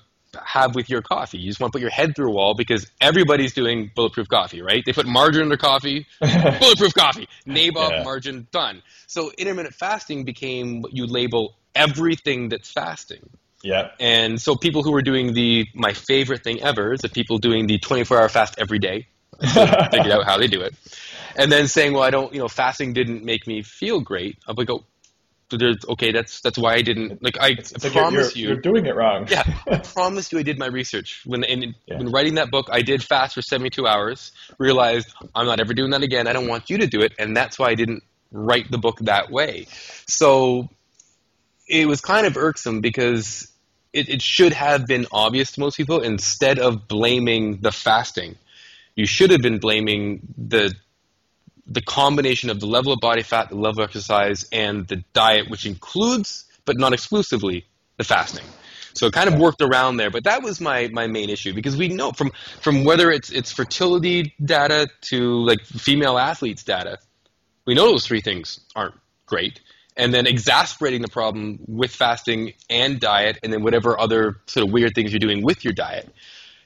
S3: have with your coffee. You just want to put your head through a wall because everybody's doing bulletproof coffee, right? They put margarine in their coffee, bulletproof coffee, nabob,
S2: Yeah.
S3: margin, done. So intermittent fasting became what you label everything that's fasting.
S2: Yeah.
S3: And so people who were doing the my favorite thing ever is the people doing the 24 hour fast every day. I figured out how they do it. And then saying, well, I don't, you know, fasting didn't make me feel great. I'm like, oh, there's, okay, that's that's why I didn't like. I
S2: It's like
S3: promise
S2: you're,
S3: you,
S2: you're doing it wrong.
S3: yeah, I promise you, I did my research. When in,
S2: Yeah.
S3: when writing that book, I did fast for 72 hours. Realized I'm not ever doing that again. I don't want you to do it, and that's why I didn't write the book that way. So it was kind of irksome because it, it should have been obvious to most people. Instead of blaming the fasting, you should have been blaming the the combination of the level of body fat, the level of exercise, and the diet, which includes but not exclusively the fasting. So it kind of worked around there, but that was my, my main issue because we know from from whether it's it's fertility data to like female athletes data, we know those three things aren't great. And then exasperating the problem with fasting and diet, and then whatever other sort of weird things you're doing with your diet,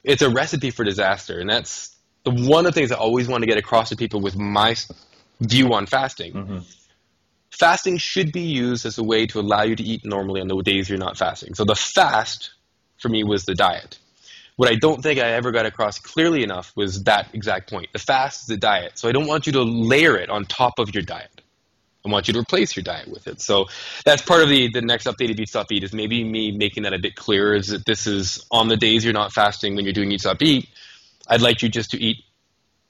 S3: it's a recipe for disaster. And that's one of the things I always want to get across to people with my view on fasting. Mm-hmm. Fasting should be used as a way to allow you to eat normally on the days you're not fasting. So the fast for me was the diet. What I don't think I ever got across clearly enough was that exact point. The fast is the diet. So I don't want you to layer it on top of your diet. I want you to replace your diet with it. So that's part of the, the next updated Eat Stop Eat is maybe me making that a bit clearer is that this is on the days you're not fasting when you're doing Eat Stop Eat. I'd like you just to eat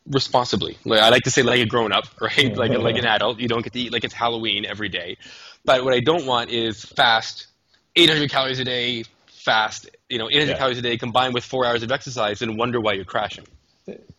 S3: responsibly. Like, I like to say like a grown up, right? Like like an adult. You don't get to eat like it's Halloween every day. But what I don't want is fast 800 calories a day, fast, you know, 800
S2: Yeah.
S3: calories a day combined with 4 hours of exercise and wonder why you're crashing.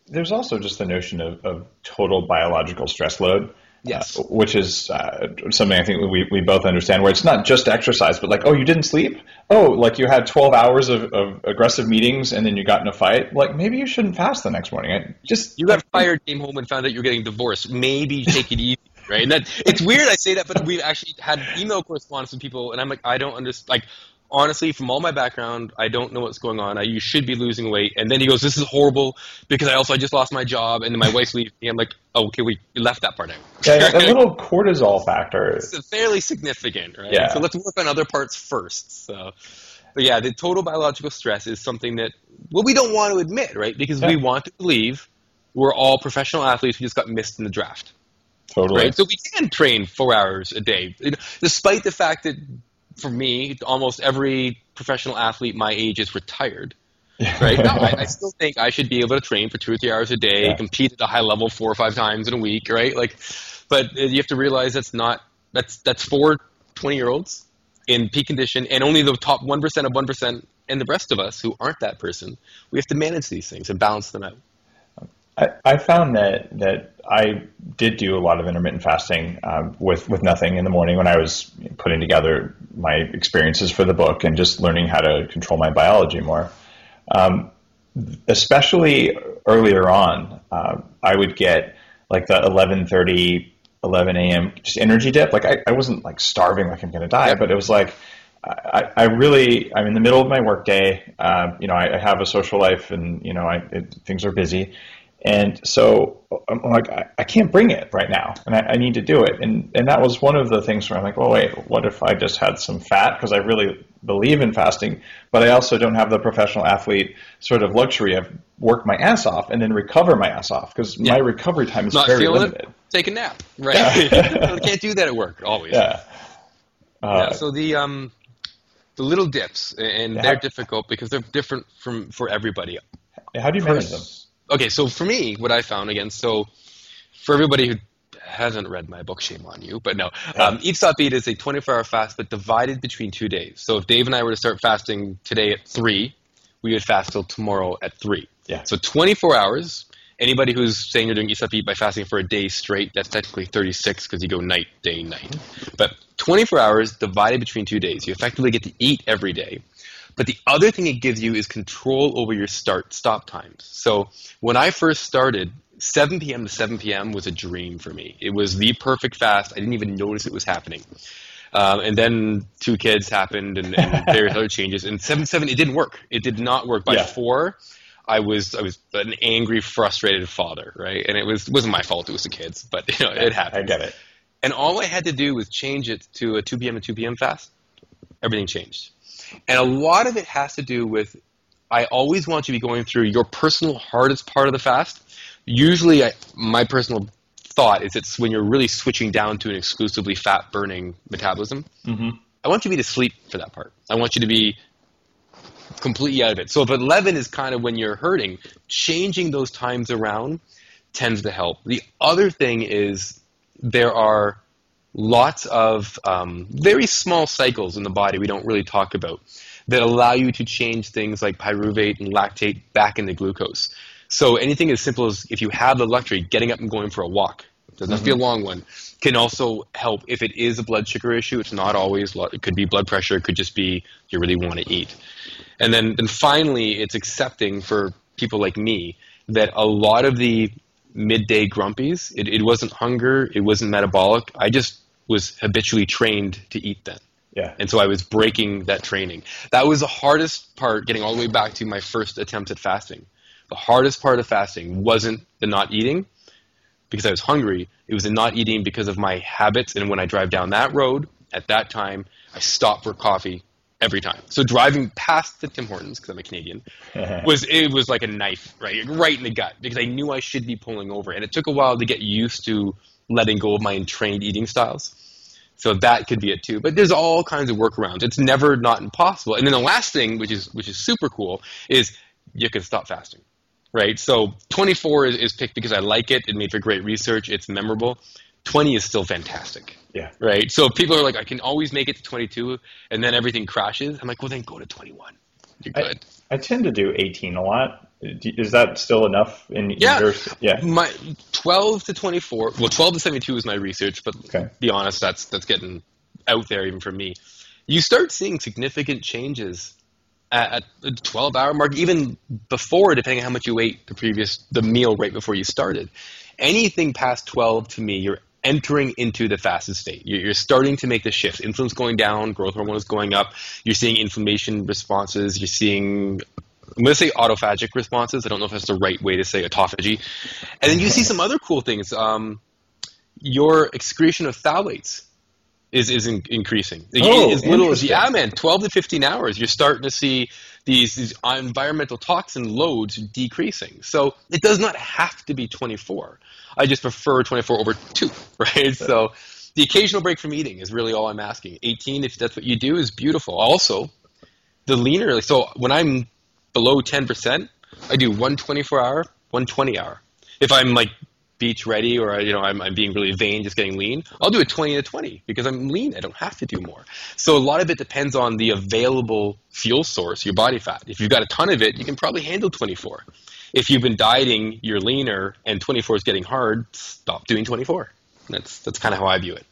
S2: There's also just the notion of, of total biological stress load.
S3: Yes.
S2: uh, which is uh, something I think we, we both understand, where it's not just exercise, but like, oh, you didn't sleep? Oh, like you had 12 hours of, of aggressive meetings and then you got in a fight? Like, maybe you shouldn't fast the next morning. I just
S3: You got fired, came home and found out you're getting divorced. Maybe take it easy, right? And that it's weird I say that, but we've actually had email correspondence with people, and I'm like, I don't understand. Like, honestly, from all my background, I don't know what's going on. I, you should be losing weight. And then he goes, "This is horrible because I also I just lost my job, and then my wife's leaving." me." I'm like, oh, "Okay, we left that part out."
S2: Yeah, that little cortisol factor.
S3: it's fairly significant, right?
S2: Yeah.
S3: So let's work on other parts first. So, but yeah, the total biological stress is something that well we don't want to admit, right? Because we want to believe we're all professional athletes who just got missed in the draft,
S2: Totally.
S3: right? So we can train four hours a day, despite the fact that for me, almost every professional athlete my age is retired. Right? No, I, I still think I should be able to train for two or three hours a day,
S2: Yeah.
S3: compete at a high level four or five times in a week, right? Like, but you have to realize that's not that's that's for 20 year olds in peak condition, and only the top one percent of one percent, and the rest of us who aren't that person, we have to manage these things and balance them out.
S2: I, I found that that I did do a lot of intermittent fasting um, with with nothing in the morning when I was putting together my experiences for the book and just learning how to control my biology more. Um, especially earlier on, uh, I would get like the 11:30, 11 a.m. just energy dip. Like I, I wasn't like starving like I'm going to die, but it was like I, I really I'm in the middle of my workday. Uh, you know, I, I have a social life, and you know, I, it, things are busy, and so I'm like I, I can't bring it right now, and I, I need to do it. And and that was one of the things where I'm like, well, wait, what if I just had some fat because I really believe in fasting, but I also don't have the professional athlete sort of luxury of work my ass off and then recover my ass off because my recovery time is
S3: Not
S2: very limited.
S3: it, take a nap, right? You can't do that at work always.
S2: Yeah. Uh,
S3: yeah, so the um the little dips and
S2: Yeah.
S3: they're difficult because they're different from for everybody
S2: how do you manage them?
S3: Okay so for me what i found again so for everybody who hasn't read my book shame on you but no um, eat stop eat is a 24 hour fast but divided between two days. So if dave and i were to start fasting today at 3 we would fast till tomorrow at 3
S2: Yeah.
S3: so 24 hours anybody who's saying you're doing eat stop eat by fasting for a day straight that's technically 36 because you go night day night. But 24 hours divided between two days you effectively get to eat every day but the other thing it gives you is control over your start stop times. So when I first started, 7 p.m. to 7 p.m. was a dream for me. It was the perfect fast. I didn't even notice it was happening. Um, and then two kids happened and, and various other changes. And 7 7, it didn't work. It did not work. By
S2: Yeah.
S3: four, I was I was an angry, frustrated father, right? And it was wasn't my fault. It was the kids, but you know it happened.
S2: I get it.
S3: And all I had to do was change it to a 2 p.m. to 2 p.m. fast. Everything changed. And a lot of it has to do with I always want you to be going through your personal hardest part of the fast usually, I, my personal thought is it's when you're really switching down to an exclusively fat burning metabolism.
S2: Mm-hmm.
S3: I want you to be to sleep for that part. I want you to be completely out of it. So if 11 is kind of when you're hurting, changing those times around tends to help. The other thing is there are lots of um, very small cycles in the body we don't really talk about that allow you to change things like pyruvate and lactate back into glucose. So anything as simple as if you have the luxury, getting up and going for a walk, doesn't have to be a long one, can also help if it is a blood sugar issue. It's not always, it could be blood pressure, it could just be you really want to eat. And then, then finally, it's accepting for people like me that a lot of the midday grumpies, it, it wasn't hunger, it wasn't metabolic. I just was habitually trained to eat then.
S2: Yeah.
S3: And so I was breaking that training. That was the hardest part, getting all the way back to my first attempt at fasting. The hardest part of fasting wasn't the not eating because I was hungry. It was the not eating because of my habits. And when I drive down that road, at that time, I stop for coffee every time. So driving past the Tim Hortons because I'm a Canadian was it was like a knife, right, right in the gut because I knew I should be pulling over, and it took a while to get used to letting go of my entrained eating styles. So that could be it too. But there's all kinds of workarounds. It's never not impossible. And then the last thing, which is which is super cool, is you can stop fasting. Right? So 24 is, is picked because I like it. It made for great research. It's memorable. 20 is still fantastic.
S2: Yeah.
S3: Right? So people are like, I can always make it to 22 and then everything crashes. I'm like, well, then go to 21. You're
S2: I,
S3: good.
S2: I tend to do 18 a lot. Is that still enough in
S3: Yeah.
S2: your yeah.
S3: My 12 to 24. Well, 12 to 72 is my research, but
S2: Okay.
S3: be honest, that's that's getting out there even for me. You start seeing significant changes at, at the 12 hour mark, even before, depending on how much you ate the previous the meal right before you started. Anything past 12 to me, you're entering into the fasted state. You're, you're starting to make the shift. Insulin's going down, growth hormone is going up. You're seeing inflammation responses. You're seeing I'm going to say autophagic responses. I don't know if that's the right way to say autophagy. And then you see some other cool things. Um, your excretion of phthalates is is in, increasing.
S2: Oh,
S3: as little as yeah, man, 12 to 15 hours. You're starting to see these, these environmental toxin loads decreasing. So it does not have to be 24. I just prefer 24 over two, right? So the occasional break from eating is really all I'm asking. 18, if that's what you do, is beautiful. Also, the leaner. So when I'm below 10%, I do one 24 hour, one 20 hour. If I'm like beach ready or you know I'm, I'm being really vain, just getting lean, I'll do a 20 to 20 because I'm lean. I don't have to do more. So a lot of it depends on the available fuel source, your body fat. If you've got a ton of it, you can probably handle 24. If you've been dieting, you're leaner, and 24 is getting hard. Stop doing 24. That's that's kind of how I view it.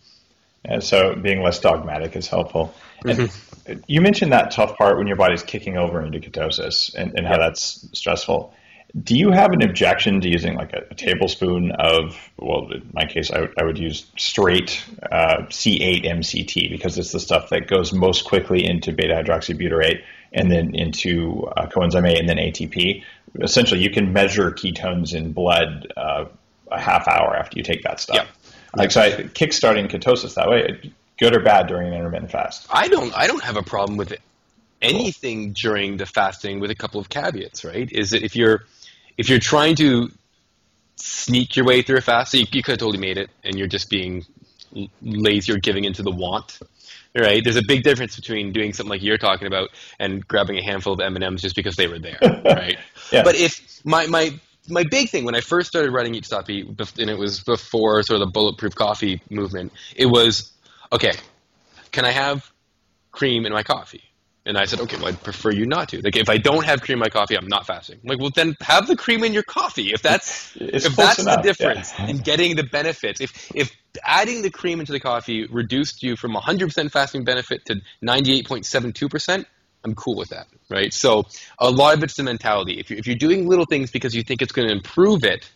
S2: And so being less dogmatic is helpful. And
S3: Mm-hmm.
S2: You mentioned that tough part when your body's kicking over into ketosis and, and how that's stressful. Do you have an objection to using like a, a tablespoon of, well, in my case, I would, would use straight uh, C8 MCT because it's the stuff that goes most quickly into beta hydroxybutyrate and then into uh, coenzyme A and then ATP. Essentially, you can measure ketones in blood uh, a half hour after you take that stuff.
S3: Yeah.
S2: Like so, I, kickstarting ketosis that way, good or bad during an intermittent fast.
S3: I don't I don't have a problem with anything during the fasting with a couple of caveats, right? Is that if you're if you're trying to sneak your way through a fast, so you, you could have totally made it, and you're just being lazy or giving into the want, right? There's a big difference between doing something like you're talking about and grabbing a handful of M and M's just because they were there, right?
S2: Yeah.
S3: But if my my my big thing when I first started running Eat Stop Eat, and it was before sort of the bulletproof coffee movement, it was okay. Can I have cream in my coffee? And I said, okay, well, I'd prefer you not to. Like, if I don't have cream in my coffee, I'm not fasting. I'm like, well, then have the cream in your coffee. If that's
S2: It's
S3: if that's
S2: enough,
S3: the difference
S2: yeah.
S3: in getting the benefits, if if adding the cream into the coffee reduced you from 100% fasting benefit to 98.72%, I'm cool with that, right? So a lot of it's the mentality. If you're, if you're doing little things because you think it's going to improve it,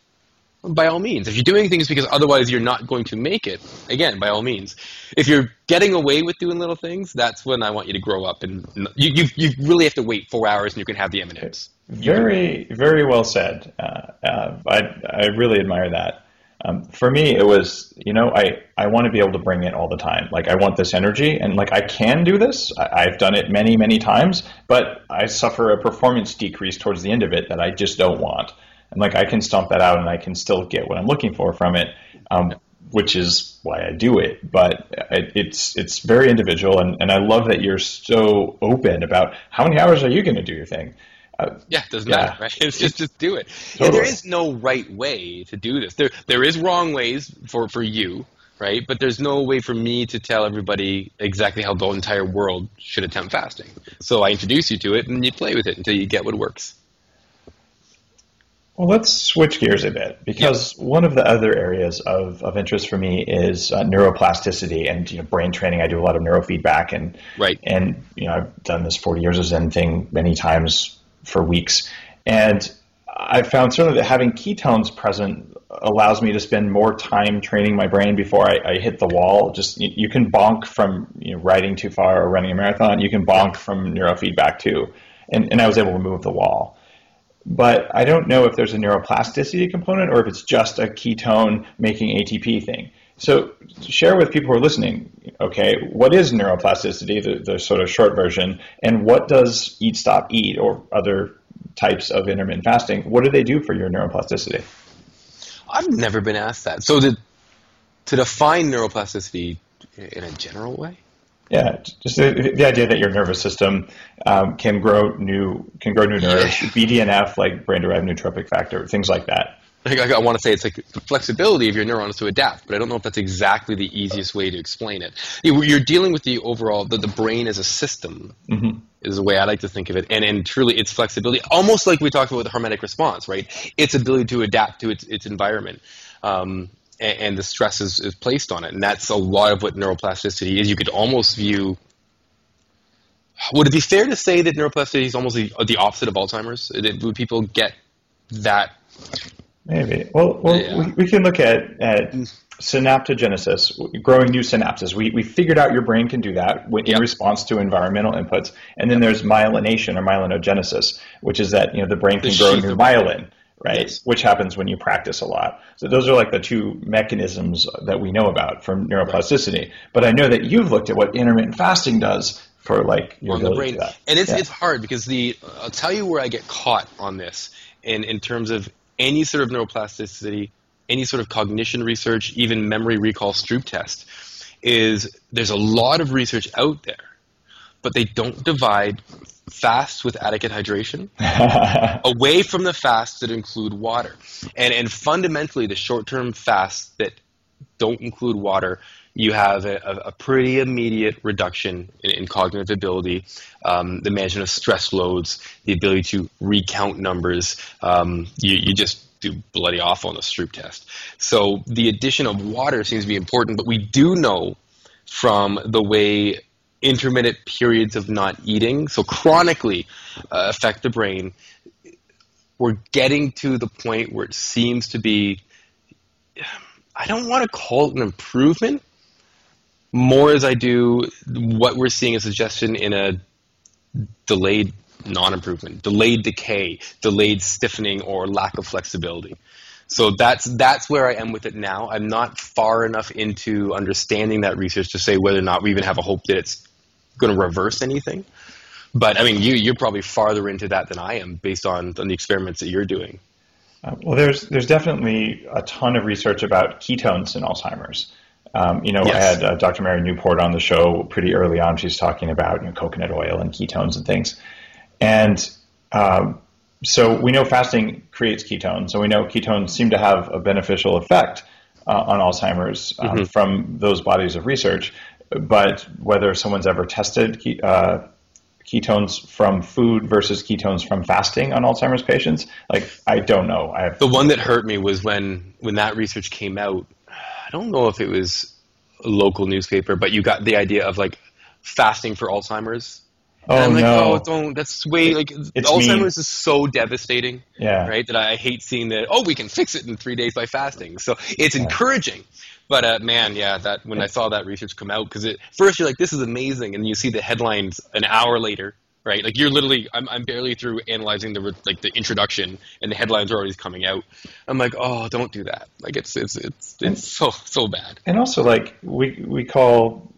S3: by all means. If you're doing things because otherwise you're not going to make it, again, by all means. If you're getting away with doing little things, that's when I want you to grow up and you you, you really have to wait four hours and you can have the M&Ms.
S2: Very, very well said. Uh, uh, I, I really admire that. Um, for me, it was, you know, I, I want to be able to bring it all the time. Like, I want this energy, and like, I can do this. I, I've done it many, many times, but I suffer a performance decrease towards the end of it that I just don't want. I'm like, I can stomp that out and I can still get what I'm looking for from it, um, which is why I do it. But it, it's it's very individual, and, and I love that you're so open about how many hours are you going to do your thing.
S3: Uh, yeah, it doesn't yeah. matter, right? It's just just do it. Totally. there is no right way to do this. There there is wrong ways for for you, right? But there's no way for me to tell everybody exactly how the entire world should attempt fasting. So I introduce you to it, and you play with it until you get what works.
S2: Well, let's switch gears a bit because one of the other areas of, of interest for me is uh, neuroplasticity and you know, brain training. I do a lot of neurofeedback and
S3: right.
S2: and you know I've done this 40 years of Zen thing many times for weeks, and I found certainly that having ketones present allows me to spend more time training my brain before I, I hit the wall. Just you, you can bonk from you know, riding too far or running a marathon. You can bonk from neurofeedback too, and and I was able to move the wall but I don't know if there's a neuroplasticity component or if it's just a ketone making ATP thing. So share with people who are listening, okay, what is neuroplasticity, the, the sort of short version, and what does eat, stop, eat, or other types of intermittent fasting, what do they do for your neuroplasticity?
S3: I've never been asked that. So to, to define neuroplasticity in a general way?
S2: Yeah, just the, the, idea that your nervous system um, can grow new can grow new nerves, yeah. BDNF like brain derived neurotrophic factor, things like that.
S3: I, I, I want to say it's like the flexibility of your neurons to adapt, but I don't know if that's exactly the easiest way to explain it. You're dealing with the overall the, the brain as a system mm-hmm. is the way I like to think of it, and and truly its flexibility, almost like we talked about the hormetic response, right? Its ability to adapt to its its environment. Um, and, and the stress is, is placed on it. And that's a lot of what neuroplasticity is. You could almost view would it be fair to say that neuroplasticity is almost the, the opposite of Alzheimer's? Would people get that?
S2: Maybe. Well, well yeah. we, we, can look at, at synaptogenesis, growing new synapses. We, we figured out your brain can do that in yep. response to environmental inputs. And then there's myelination or myelinogenesis, which is that you know the brain can the grow new myelin right? Yes. Which happens when you practice a lot. So those are like the two mechanisms that we know about from neuroplasticity. Right. But I know that you've looked at what intermittent fasting does for like your on the brain.
S3: And it's yeah. it's hard because the I'll tell you where I get caught on this in in terms of any sort of neuroplasticity, any sort of cognition research, even memory recall Stroop test is there's a lot of research out there, but they don't divide fast with adequate hydration away from the fasts that include water. And, and fundamentally, the short term fasts that don't include water, you have a, a pretty immediate reduction in, in cognitive ability, um, the management of stress loads, the ability to recount numbers. Um, you, you just do bloody awful on the Stroop test. So the addition of water seems to be important, but we do know from the way intermittent periods of not eating, so chronically uh, affect the brain, we're getting to the point where it seems to be, I don't want to call it an improvement, more as I do what we're seeing a suggestion in a delayed non-improvement, delayed decay, delayed stiffening, or lack of flexibility. So that's that's where I am with it now. I'm not far enough into understanding that research to say whether or not we even have a hope that it's going to reverse anything. But I mean, you you're probably farther into that than I am, based on, on the experiments that you're doing.
S2: Uh, well, there's there's definitely a ton of research about ketones in Alzheimer's. Um, you know, yes. I had uh, Dr. Mary Newport on the show pretty early on. She's talking about you know, coconut oil and ketones and things, and um, so we know fasting creates ketones, so we know ketones seem to have a beneficial effect uh, on Alzheimer's um, mm-hmm. from those bodies of research but whether someone's ever tested uh, ketones from food versus ketones from fasting on Alzheimer's patients, like I don't know. I
S3: have the one that hurt me was when when that research came out. I don't know if it was a local newspaper, but you got the idea of like fasting for Alzheimer's.
S2: Oh and I'm like, no!
S3: Oh, don't. That's way like it's Alzheimer's mean. is so devastating.
S2: Yeah.
S3: Right. That I hate seeing that. Oh, we can fix it in three days by fasting. So it's yeah. encouraging, but uh, man, yeah, that when I saw that research come out, because first you're like, this is amazing, and you see the headlines an hour later, right? Like you're literally, I'm, I'm barely through analyzing the like the introduction, and the headlines are already coming out. I'm like, oh, don't do that. Like it's it's it's it's so so bad.
S2: And also, like we we call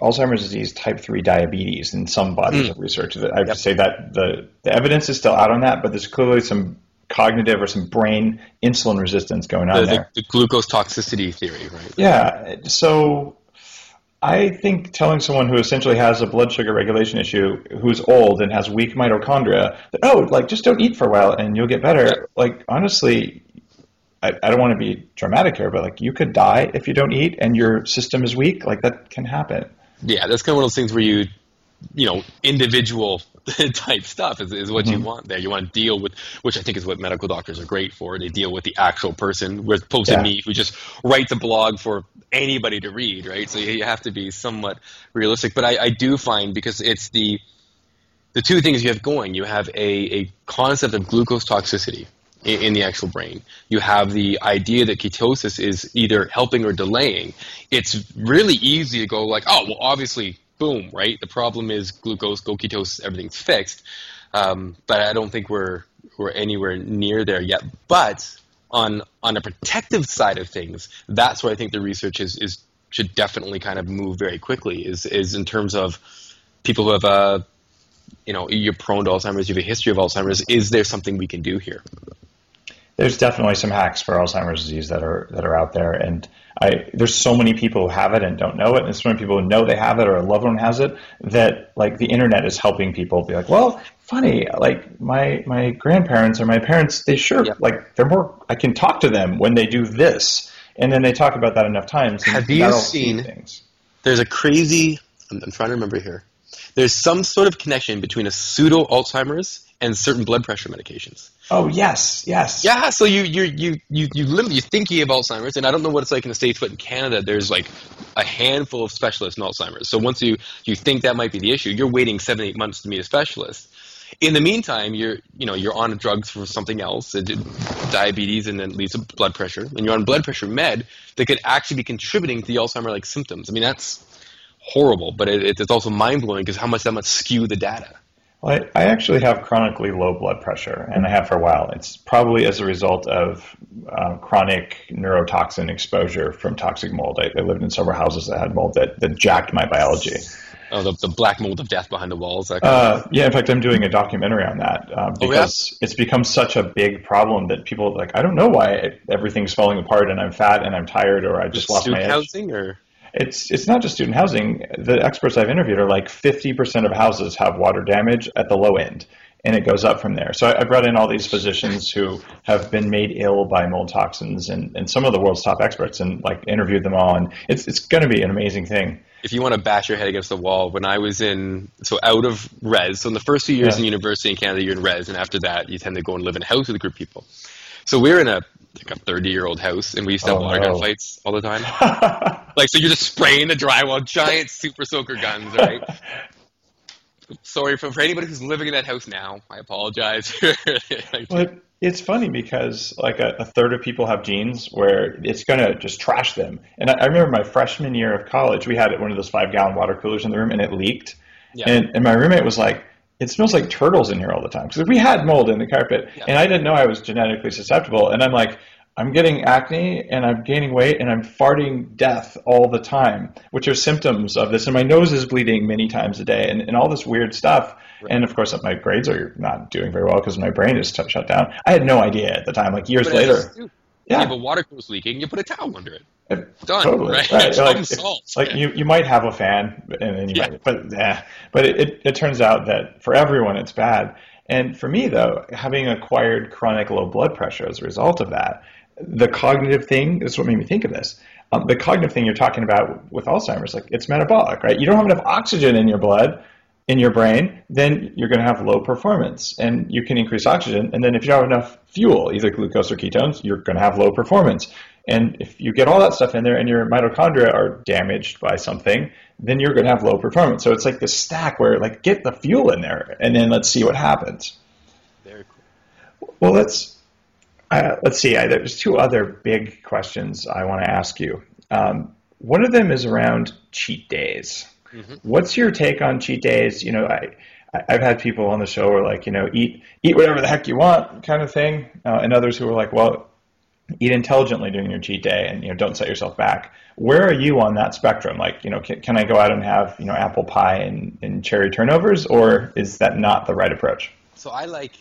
S2: Alzheimer's disease type 3 diabetes in some bodies mm. of research. I have yep. to say that the, the evidence is still out on that, but there's clearly some cognitive or some brain insulin resistance going on
S3: the,
S2: there.
S3: The, the glucose toxicity theory, right?
S2: Yeah. So I think telling someone who essentially has a blood sugar regulation issue, who's old and has weak mitochondria, that oh, like just don't eat for a while and you'll get better. Like honestly, I, I don't want to be dramatic here, but like you could die if you don't eat and your system is weak. Like that can happen.
S3: Yeah, that's kind of one of those things where you, you know, individual type stuff is, is what mm-hmm. you want there. You want to deal with, which I think is what medical doctors are great for. They deal with the actual person, whereas opposed yeah. to me, who just writes a blog for anybody to read, right? So you have to be somewhat realistic. But I, I do find because it's the the two things you have going. You have a, a concept of glucose toxicity in, the actual brain. You have the idea that ketosis is either helping or delaying. It's really easy to go like, oh, well, obviously boom, right? The problem is glucose, go ketosis, everything's fixed. Um, but I don't think we're we're anywhere near there yet. But on on a protective side of things, that's where I think the research is is should definitely kind of move very quickly. Is is in terms of people who have a you know you're prone to Alzheimer's, you have a history of Alzheimer's. Is there something we can do here?
S2: There's definitely some hacks for Alzheimer's disease that are that are out there, and I, there's so many people who have it and don't know it, and so many people who know they have it or a loved one has it that like the internet is helping people be like, well, funny, like my my grandparents or my parents, they sure yep. like they're more. I can talk to them when they do this, and then they talk about that enough times.
S3: Have you seen things? There's a crazy. I'm, I'm trying to remember here. There's some sort of connection between a pseudo Alzheimer's and certain blood pressure medications.
S2: Oh yes, yes.
S3: Yeah, so you you you you you literally you think you have Alzheimer's, and I don't know what it's like in the states, but in Canada, there's like a handful of specialists in Alzheimer's. So once you you think that might be the issue, you're waiting seven eight months to meet a specialist. In the meantime, you're you know you're on drugs for something else, diabetes, and then leads to blood pressure, and you're on blood pressure med that could actually be contributing to the Alzheimer like symptoms. I mean that's horrible, but it, it's also mind blowing because how much that must skew the data.
S2: Well, I, I, actually have chronically low blood pressure, and I have for a while. It's probably as a result of uh, chronic neurotoxin exposure from toxic mold. I, I, lived in several houses that had mold that, that jacked my biology.
S3: Oh, the, the black mold of death behind the walls.
S2: Uh, yeah, in fact, I'm doing a documentary on that uh, because oh, yeah? it's become such a big problem that people like. I don't know why everything's falling apart, and I'm fat, and I'm tired, or I just, lost my edge.
S3: housing, or
S2: it's it's not just student housing. The experts I've interviewed are like 50% of houses have water damage at the low end, and it goes up from there. So I, I brought in all these physicians who have been made ill by mold toxins, and, and some of the world's top experts, and like interviewed them all. And it's it's going to be an amazing thing.
S3: If you want to bash your head against the wall, when I was in so out of res, so in the first few years yeah. in university in Canada, you're in res, and after that, you tend to go and live in a house with a group of people. So we're in a like a 30 year old house and we used to have oh, water no. gun fights all the time. like, so you're just spraying the drywall, giant super soaker guns, right? Sorry for, for anybody who's living in that house now. I apologize.
S2: but it's funny because like a, a, third of people have genes where it's going to just trash them. And I, I, remember my freshman year of college, we had one of those five gallon water coolers in the room and it leaked. Yeah. And, and my roommate was like, it smells like turtles in here all the time. Because we had mold in the carpet yeah. and i didn't know i was genetically susceptible. And i'm like i'm getting acne and i'm gaining weight and i'm farting death all the time which are symptoms of this. And my nose is bleeding many times a day and, and all this weird stuff. Right. and of course my grades are not doing very well because my brain is t- shut down. I had no idea at the time like years but later
S3: yeah. if a water goes leaking, you put a towel under it. Done.
S2: Totally.
S3: Right.
S2: right. like, salt. Like you, you might have a fan, and then you yeah. might, but yeah. But it, it, it turns out that for everyone it's bad. And for me though, having acquired chronic low blood pressure as a result of that, the cognitive thing is what made me think of this. Um, the cognitive thing you're talking about with Alzheimer's, like it's metabolic, right? You don't have enough oxygen in your blood, in your brain, then you're going to have low performance, and you can increase oxygen. And then if you don't have enough fuel, either glucose or ketones, you're going to have low performance. And if you get all that stuff in there and your mitochondria are damaged by something, then you're going to have low performance. So it's like this stack where like get the fuel in there and then let's see what happens.
S3: Very cool.
S2: Well, let's uh, let's see. I, there's two other big questions I want to ask you. Um, one of them is around cheat days. Mm-hmm. What's your take on cheat days? You know, I I've had people on the show who are like, you know, eat eat whatever the heck you want, kind of thing, uh, and others who are like, well, eat intelligently during your cheat day, and you know, don't set yourself back. Where are you on that spectrum? Like, you know, can, can I go out and have you know apple pie and, and cherry turnovers, or is that not the right approach?
S3: So I like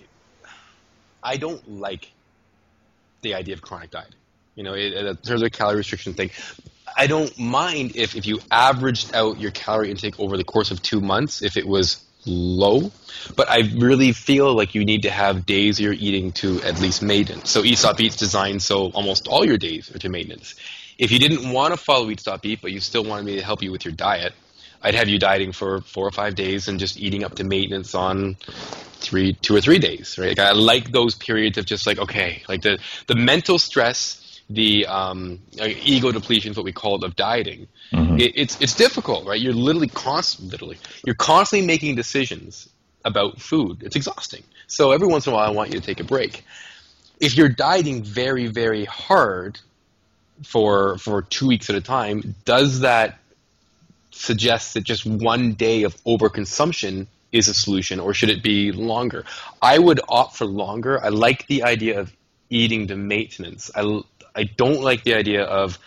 S3: I don't like the idea of chronic diet. You know, it, it, terms of calorie restriction thing, I don't mind if, if you averaged out your calorie intake over the course of two months, if it was low, but I really feel like you need to have days you're eating to at least maintenance. So Eat Stop Eat's designed so almost all your days are to maintenance. If you didn't want to follow Eat Stop Eat, but you still wanted me to help you with your diet, I'd have you dieting for four or five days and just eating up to maintenance on three, two or three days. Right? Like I like those periods of just like okay, like the the mental stress the um, ego depletion is what we call it of dieting. Mm-hmm. It, it's it's difficult, right? You're literally constant, literally, you're constantly making decisions about food. It's exhausting. So every once in a while, I want you to take a break. If you're dieting very very hard for for two weeks at a time, does that suggest that just one day of overconsumption is a solution, or should it be longer? I would opt for longer. I like the idea of eating to maintenance. I I don't like the idea of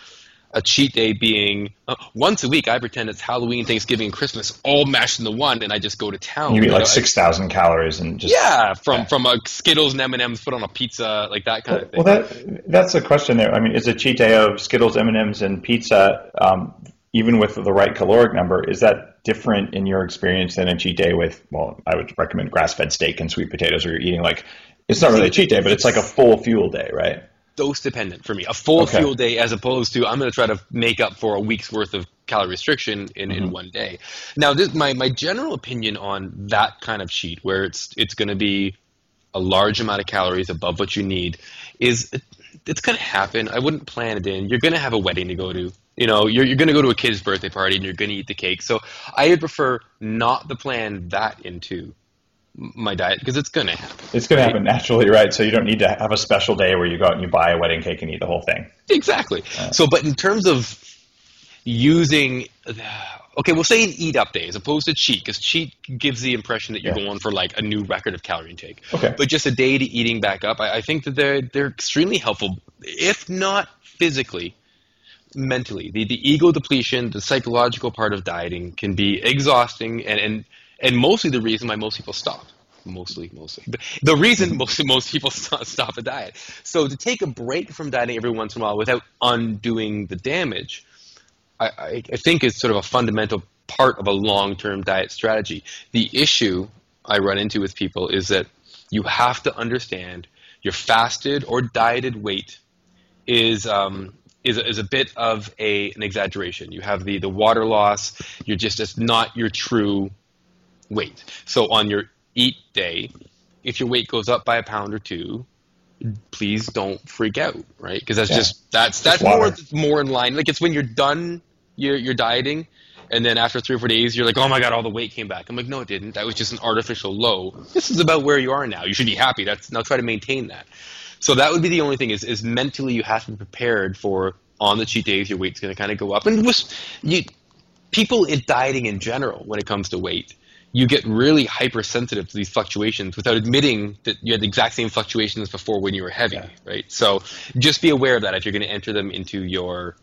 S3: a cheat day being uh, once a week. I pretend it's Halloween, Thanksgiving, and Christmas all mashed into one, and I just go to town.
S2: You eat like six thousand calories and just
S3: yeah, from yeah. from a Skittles and M and M's put on a pizza, like that kind
S2: well,
S3: of
S2: thing. Well, that that's a question there. I mean, is a cheat day of Skittles, M and M's, and pizza, um, even with the right caloric number, is that different in your experience than a cheat day with? Well, I would recommend grass-fed steak and sweet potatoes, where you're eating like it's not really a cheat day, but it's like a full fuel day, right?
S3: Dose dependent for me. A full okay. fuel day as opposed to I'm going to try to make up for a week's worth of calorie restriction in, mm-hmm. in one day. Now, this, my my general opinion on that kind of sheet, where it's it's going to be a large amount of calories above what you need, is it, it's going to happen. I wouldn't plan it in. You're going to have a wedding to go to. You know, you're, you're going to go to a kid's birthday party and you're going to eat the cake. So I would prefer not to plan that into my diet because it's going to happen.
S2: It's going to happen naturally, right? So you don't need to have a special day where you go out and you buy a wedding cake and eat the whole thing.
S3: Exactly. Uh, so, but in terms of using, okay, we'll say an eat up day as opposed to cheat because cheat gives the impression that you're yeah. going for like a new record of calorie intake.
S2: Okay.
S3: But just a day to eating back up, I, I think that they're they're extremely helpful, if not physically mentally. The the ego depletion, the psychological part of dieting can be exhausting and, and and mostly the reason why most people stop mostly mostly the reason most most people stop a diet so to take a break from dieting every once in a while without undoing the damage I, I, think is sort of a fundamental part of a long-term diet strategy the issue i run into with people is that you have to understand your fasted or dieted weight is um, is, is a bit of a, an exaggeration. You have the, the water loss. You're just it's not your true weight. So on your eat day, if your weight goes up by a pound or two, please don't freak out, right? Because that's yeah. just that's that's more more in line. Like it's when you're done your your dieting, and then after three or four days, you're like, oh my god, all the weight came back. I'm like, no, it didn't. That was just an artificial low. This is about where you are now. You should be happy. That's now try to maintain that. So that would be the only thing is is mentally you have to be prepared for on the cheat days your weight's going to kind of go up and was you people in dieting in general when it comes to weight you get really hypersensitive to these fluctuations without admitting that you had the exact same fluctuations before when you were heavy, yeah. right? So just be aware of that if you're going to enter them into your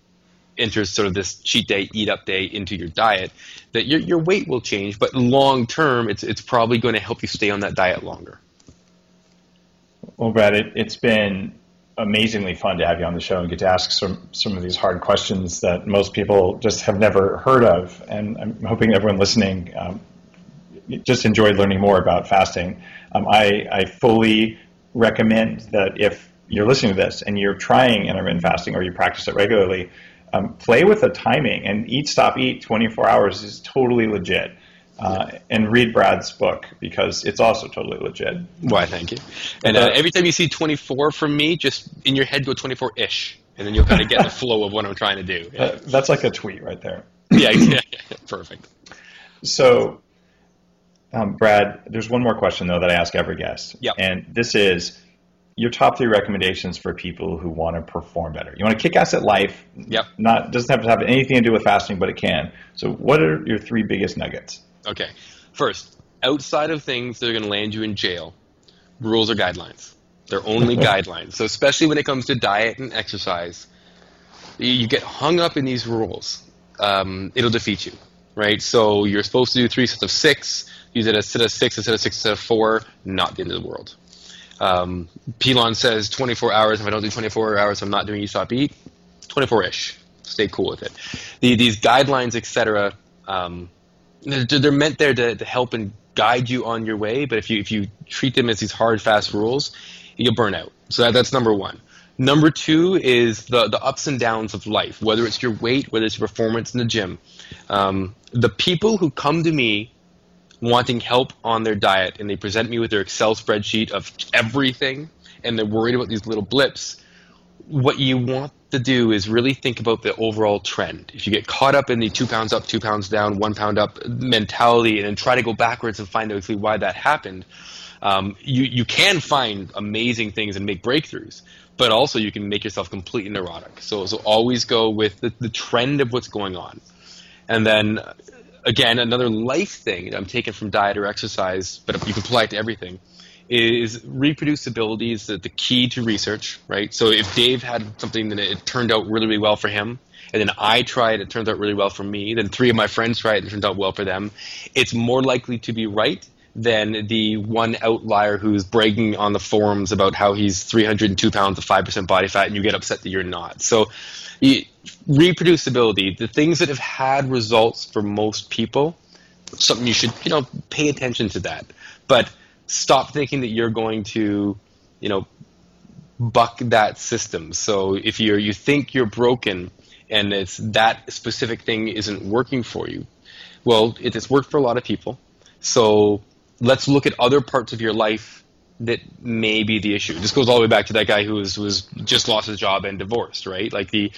S3: enter sort of this cheat day, eat up day into your diet, that your your weight will change, but long term, it's it's probably going to help you stay on that diet longer.
S2: Well, Brad, it, it's been amazingly fun to have you on the show and get to ask some some of these hard questions that most people just have never heard of, and I'm hoping everyone listening um, just enjoyed learning more about fasting. Um, I, I fully recommend that if you're listening to this and you're trying intermittent fasting or you practice it regularly, um, play with the timing and eat, stop, eat 24 hours is totally legit. Uh, and read Brad's book because it's also totally legit.
S3: Why, thank you. And uh, every time you see 24 from me, just in your head go 24 ish, and then you'll kind of get the flow of what I'm trying to do.
S2: Yeah. Uh, that's like a tweet right there.
S3: yeah, yeah, perfect.
S2: So, um, Brad, there's one more question though that I ask every guest.
S3: Yep.
S2: And this is your top three recommendations for people who want to perform better. You want to kick ass at life.
S3: Yep.
S2: Not doesn't have to have anything to do with fasting, but it can. So, what are your three biggest nuggets?
S3: Okay. First, outside of things that are going to land you in jail, rules or guidelines. They're only guidelines. So, especially when it comes to diet and exercise, you get hung up in these rules. Um, it'll defeat you, right? So, you're supposed to do three sets of six use it as set of six instead of six instead of four, not the end of the world. Um, Pilon says 24 hours. If I don't do 24 hours, I'm not doing Eat Stop Eat. 24-ish. Stay cool with it. The, these guidelines, etc. Um, they're, they're meant there to, to help and guide you on your way. But if you if you treat them as these hard, fast rules, you'll burn out. So that, that's number one. Number two is the, the ups and downs of life, whether it's your weight, whether it's your performance in the gym. Um, the people who come to me wanting help on their diet and they present me with their Excel spreadsheet of everything and they're worried about these little blips, what you want to do is really think about the overall trend. If you get caught up in the two pounds up, two pounds down, one pound up mentality and then try to go backwards and find out exactly why that happened, um, you, you can find amazing things and make breakthroughs but also you can make yourself completely neurotic. So, so always go with the, the trend of what's going on. And then, again, another life thing I'm taking from diet or exercise, but you can apply it to everything, is reproducibility is the, the key to research, right? So if Dave had something that it turned out really, really well for him, and then I tried, it it turns out really well for me, then three of my friends tried, it turned out well for them, it's more likely to be right than the one outlier who's bragging on the forums about how he's 302 pounds of 5% body fat and you get upset that you're not. So, reproducibility, the things that have had results for most people, something you should, you know, pay attention to that. But stop thinking that you're going to, you know, buck that system. So if you're you think you're broken and it's that specific thing isn't working for you, well, it has worked for a lot of people. So let's look at other parts of your life that may be the issue. This goes all the way back to that guy who was was just lost his job and divorced, right? Like the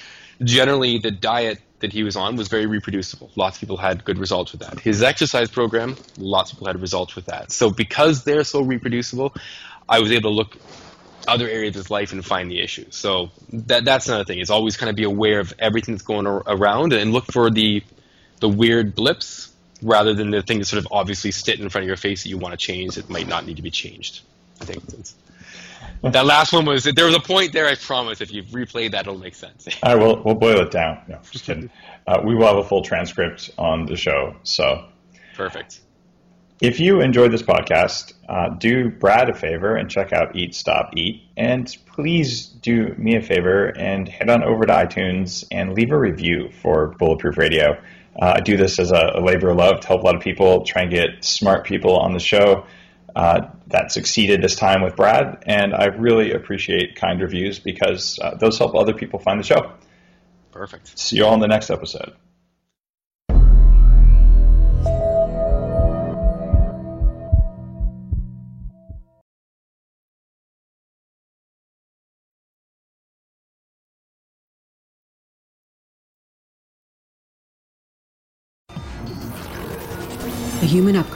S3: generally the diet that he was on was very reproducible. Lots of people had good results with that. His exercise program, lots of people had results with that. So because they're so reproducible, I was able to look other areas of his life and find the issues. So that that's another thing. Is always kind of be aware of everything that's going around and look for the the weird blips rather than the thing that sort of obviously sit in front of your face that you want to change that might not need to be changed. I think that last one was there was a point there. I promise, if you replay that, it'll make sense.
S2: All right, we'll we'll boil it down. No, just kidding. Uh, we will have a full transcript on the show. So
S3: perfect.
S2: If you enjoyed this podcast, uh, do Brad a favor and check out Eat Stop Eat, and please do me a favor and head on over to iTunes and leave a review for Bulletproof Radio. Uh, I do this as a, a, labor of love to help a lot of people, try and get smart people on the show. Uh, that succeeded this time with Brad, and I really appreciate kind reviews because uh, those help other people find the show.
S3: Perfect.
S2: See you all in the next episode.